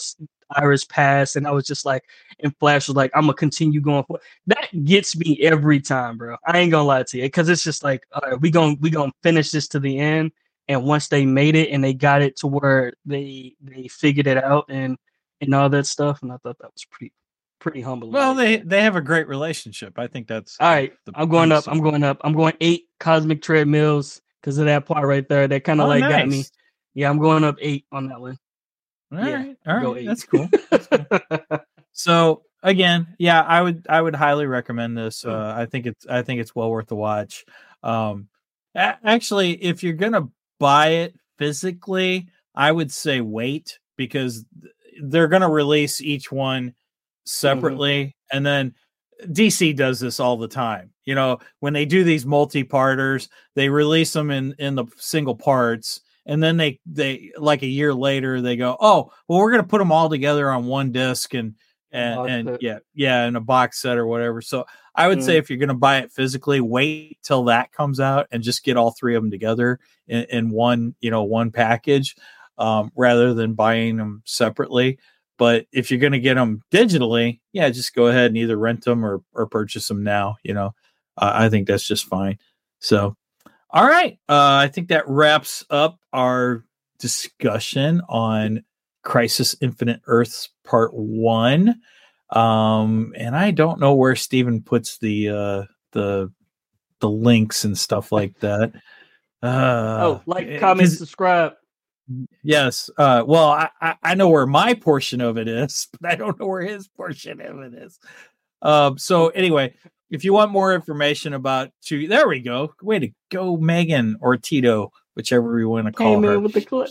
Iris passed and I was just like and Flash was like I'm gonna continue going for that gets me every time, bro. I ain't gonna lie to you because it's just like all right, we gonna we gonna finish this to the end. And once they made it and they got it to where they they figured it out and and all that stuff, and I thought that was pretty pretty humbling. Well, they they have a great relationship. I think that's all right. I'm going up. I'm going up. I'm going eight cosmic treadmills because of that part right there. That kind of Oh, like got me. Yeah, I'm going up eight on that one. All Yeah, right, all right, eight. that's cool. So again, yeah, I would I would highly recommend this. Uh, I think it's I think it's well worth the watch. Um, a- actually, if you're gonna buy it physically, I would say wait because they're gonna release each one separately, and then DC does this all the time. You know, when they do these multi-parters, they release them in in the single parts, and then they they like a year later they go, oh, well, we're gonna put them all together on one disc and and Box and set. yeah yeah in a box set or whatever. So I would say Mm. if you're gonna buy it physically, wait till that comes out and just get all three of them together in, in one you know one package um, rather than buying them separately. But if you're going to get them digitally, yeah, just go ahead and either rent them or or purchase them now. You know, uh, I think that's just fine. So, all right, uh, I think that wraps up our discussion on Crisis Infinite Earths Part One. Um, and I don't know where Stephen puts the uh, the the links and stuff like that. Uh, oh, like, comment, comment, subscribe. Yes. Uh, well, I, I, I know where my portion of it is, but I don't know where his portion of it is. Um, so anyway, if you want more information about two, there we go. Way to go, Megan or Tito, whichever we want to call Came her. in with the clutch.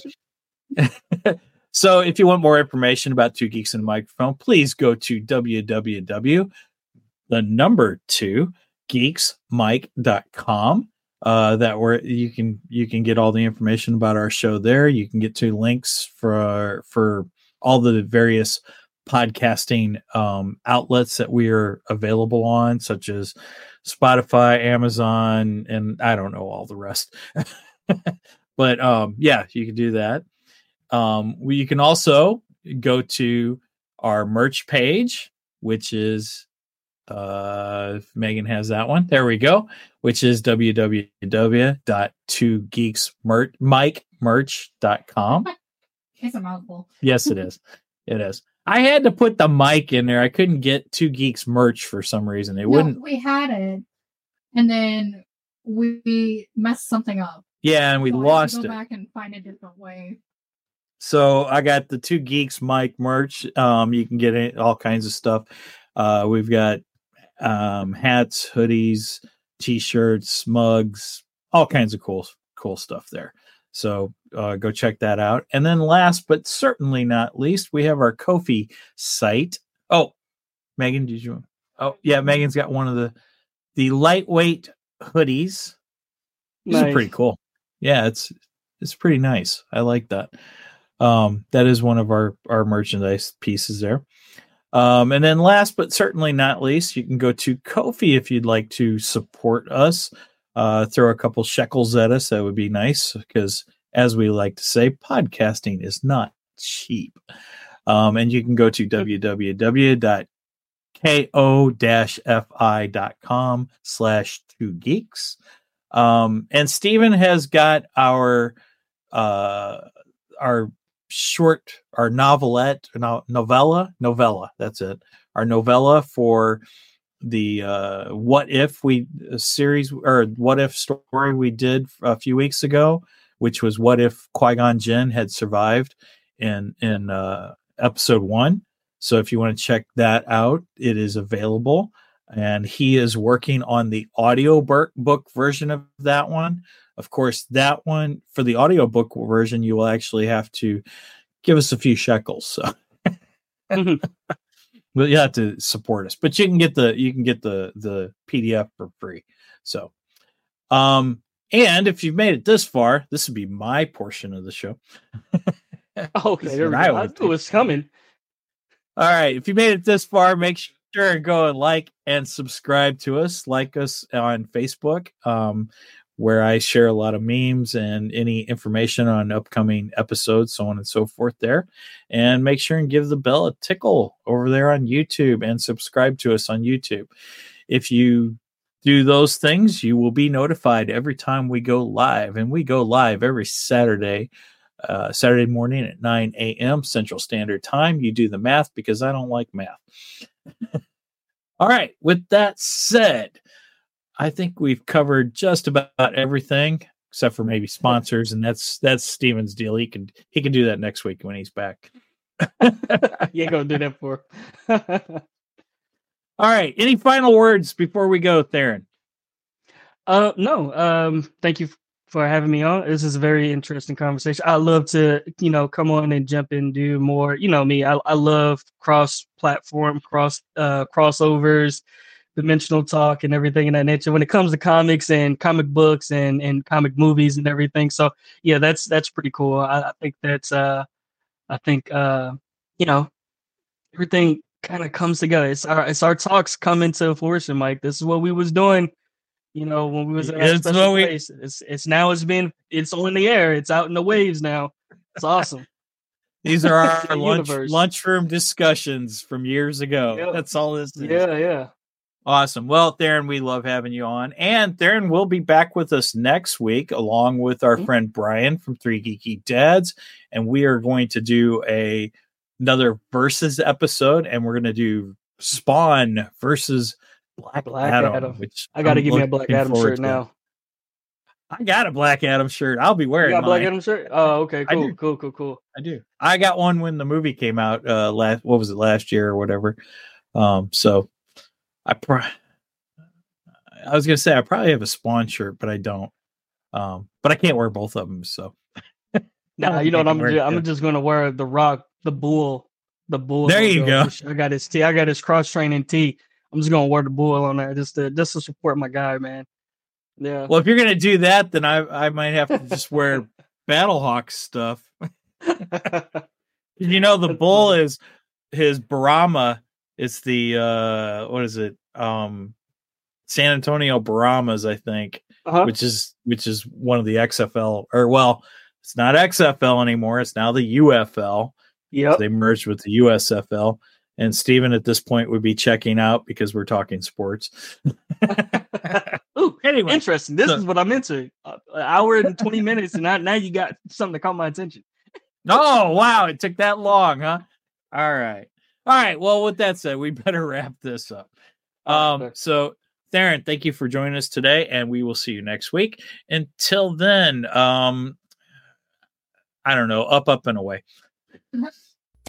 So if you want more information about Two Geeks and a Microphone, please go to www the number two geeksmike.com. Uh, that where you can you can get all the information about our show there. You can get to links for for all the various podcasting um, outlets that we are available on, such as Spotify, Amazon, and I don't know all the rest. but um, yeah, you can do that. Um, we, you can also go to our merch page, which is uh Megan has that one. There we go, which is www.2geeksmerch.com. It's a mouthful. Yes, it is. It is. I had to put the mic in there. I couldn't get two geeks merch for some reason. It No, wouldn't. we had it, and then we messed something up. Yeah, and we So I had to lost go it. back and find a different way. So I got the two geeks Mike merch. Um, you can get it, all kinds of stuff. Uh, we've got um, hats, hoodies, t-shirts, mugs, all kinds of cool, cool stuff there. So uh, go check that out. And then last but certainly not least, we have our Ko-fi site. Oh, Megan, did you? Oh, yeah, Megan's got one of the the lightweight hoodies. These are pretty cool. Yeah, it's it's pretty nice. I like that. Um, that is one of our our merchandise pieces there. Um, and then last but certainly not least, you can go to Ko-fi if you'd like to support us. Uh, throw a couple shekels at us. That would be nice because, as we like to say, podcasting is not cheap. Um, and you can go to www.ko-fi.com slash two geeks. Um, and Stephen has got our uh, our short, our novelette, no, novella, novella. That's it. Our novella for the uh, what if we uh, series or what if story we did a few weeks ago, which was what if Qui Gon Jinn had survived in in uh, episode one. So if you want to check that out, it is available. And he is working on the audio bur- book version of that one. Of course, that one for the audiobook version, you will actually have to give us a few shekels. So well, you have to support us, but you can get the you can get the the PDF for free. So, um, and if you've made it this far, this would be my portion of the show. Okay, This there we I go. I knew it was coming. All right. If you made it this far, make sure and go and like and subscribe to us. Like us on Facebook, um, where I share a lot of memes and any information on upcoming episodes, so on and so forth there. And make sure and give the bell a tickle over there on YouTube and subscribe to us on YouTube. If you do those things, you will be notified every time we go live. And we go live every Saturday uh, Saturday morning at 9 a.m. Central Standard Time. You do the math because I don't like math. All right. With that said, I think we've covered just about everything except for maybe sponsors, and that's that's Stephen's deal. He can he can do that next week when he's back. you ain't gonna do that for. All right. Any final words before we go, Tharen? Uh, no. Um, thank you for having me on. This is a very interesting conversation. I love to, you know, come on and jump in, do more. You know me. I, I love cross-platform, cross uh crossovers, dimensional talk, and everything in that nature. When it comes to comics and comic books and and comic movies and everything. So yeah, that's that's pretty cool. I, I think that's uh, I think uh, you know, everything kind of comes together. It's our it's our talks come into fruition, Mike. This is what we was doing you know, when we was in that It's special we- place. It's it's now it's been it's on the air. It's out in the waves now. It's awesome. These are our lunch lunchroom discussions from years ago. Yeah. That's all this is. yeah, yeah. Awesome. Well, Tharen, we love having you on. And Tharen will be back with us next week, along with our Mhm. friend Brian from Three Geeky Dads. And we are going to do a another versus episode, and we're going to do Spawn versus Black, Black Adam, Adam. which I got to give me a Black Adam shirt to. now. I got a Black Adam shirt. I'll be You wearing got a Black. Adam shirt? Oh, okay, cool, cool, cool, cool. I do. I got one when the movie came out. Uh, last what was it last year or whatever. Um, so I pro- I was gonna say I probably have a Spawn shirt, but I don't. Um, but I can't wear both of them. So Nah, you know what I'm it gonna do? worked, I'm just gonna wear the Rock, the Bull, the Bull. There you go. I got his T. I got his cross training T. I'm just gonna wear the Bull on that just to just to support my guy, man. Yeah. well, if you're gonna do that, then I I might have to just wear Battlehawk stuff. You know, the bull is his Brahma. It's the uh what is it? Um San Antonio Brahmas, I think, uh-huh. which is which is one of the XFL or well, it's not XFL anymore. It's now the UFL. Yep. They merged with the USFL. And Stephen at this point would be checking out because we're talking sports. Ooh, Anyway, interesting. This so- is what I'm into. Uh, an hour and 20 minutes, and now, now you got something to caught my attention. Oh wow, it took that long, huh? All right. All right. Well, with that said, we better wrap this up. Um, so Tharen, thank you for joining us today, and we will see you next week. Until then, um, I don't know, up, up, and away.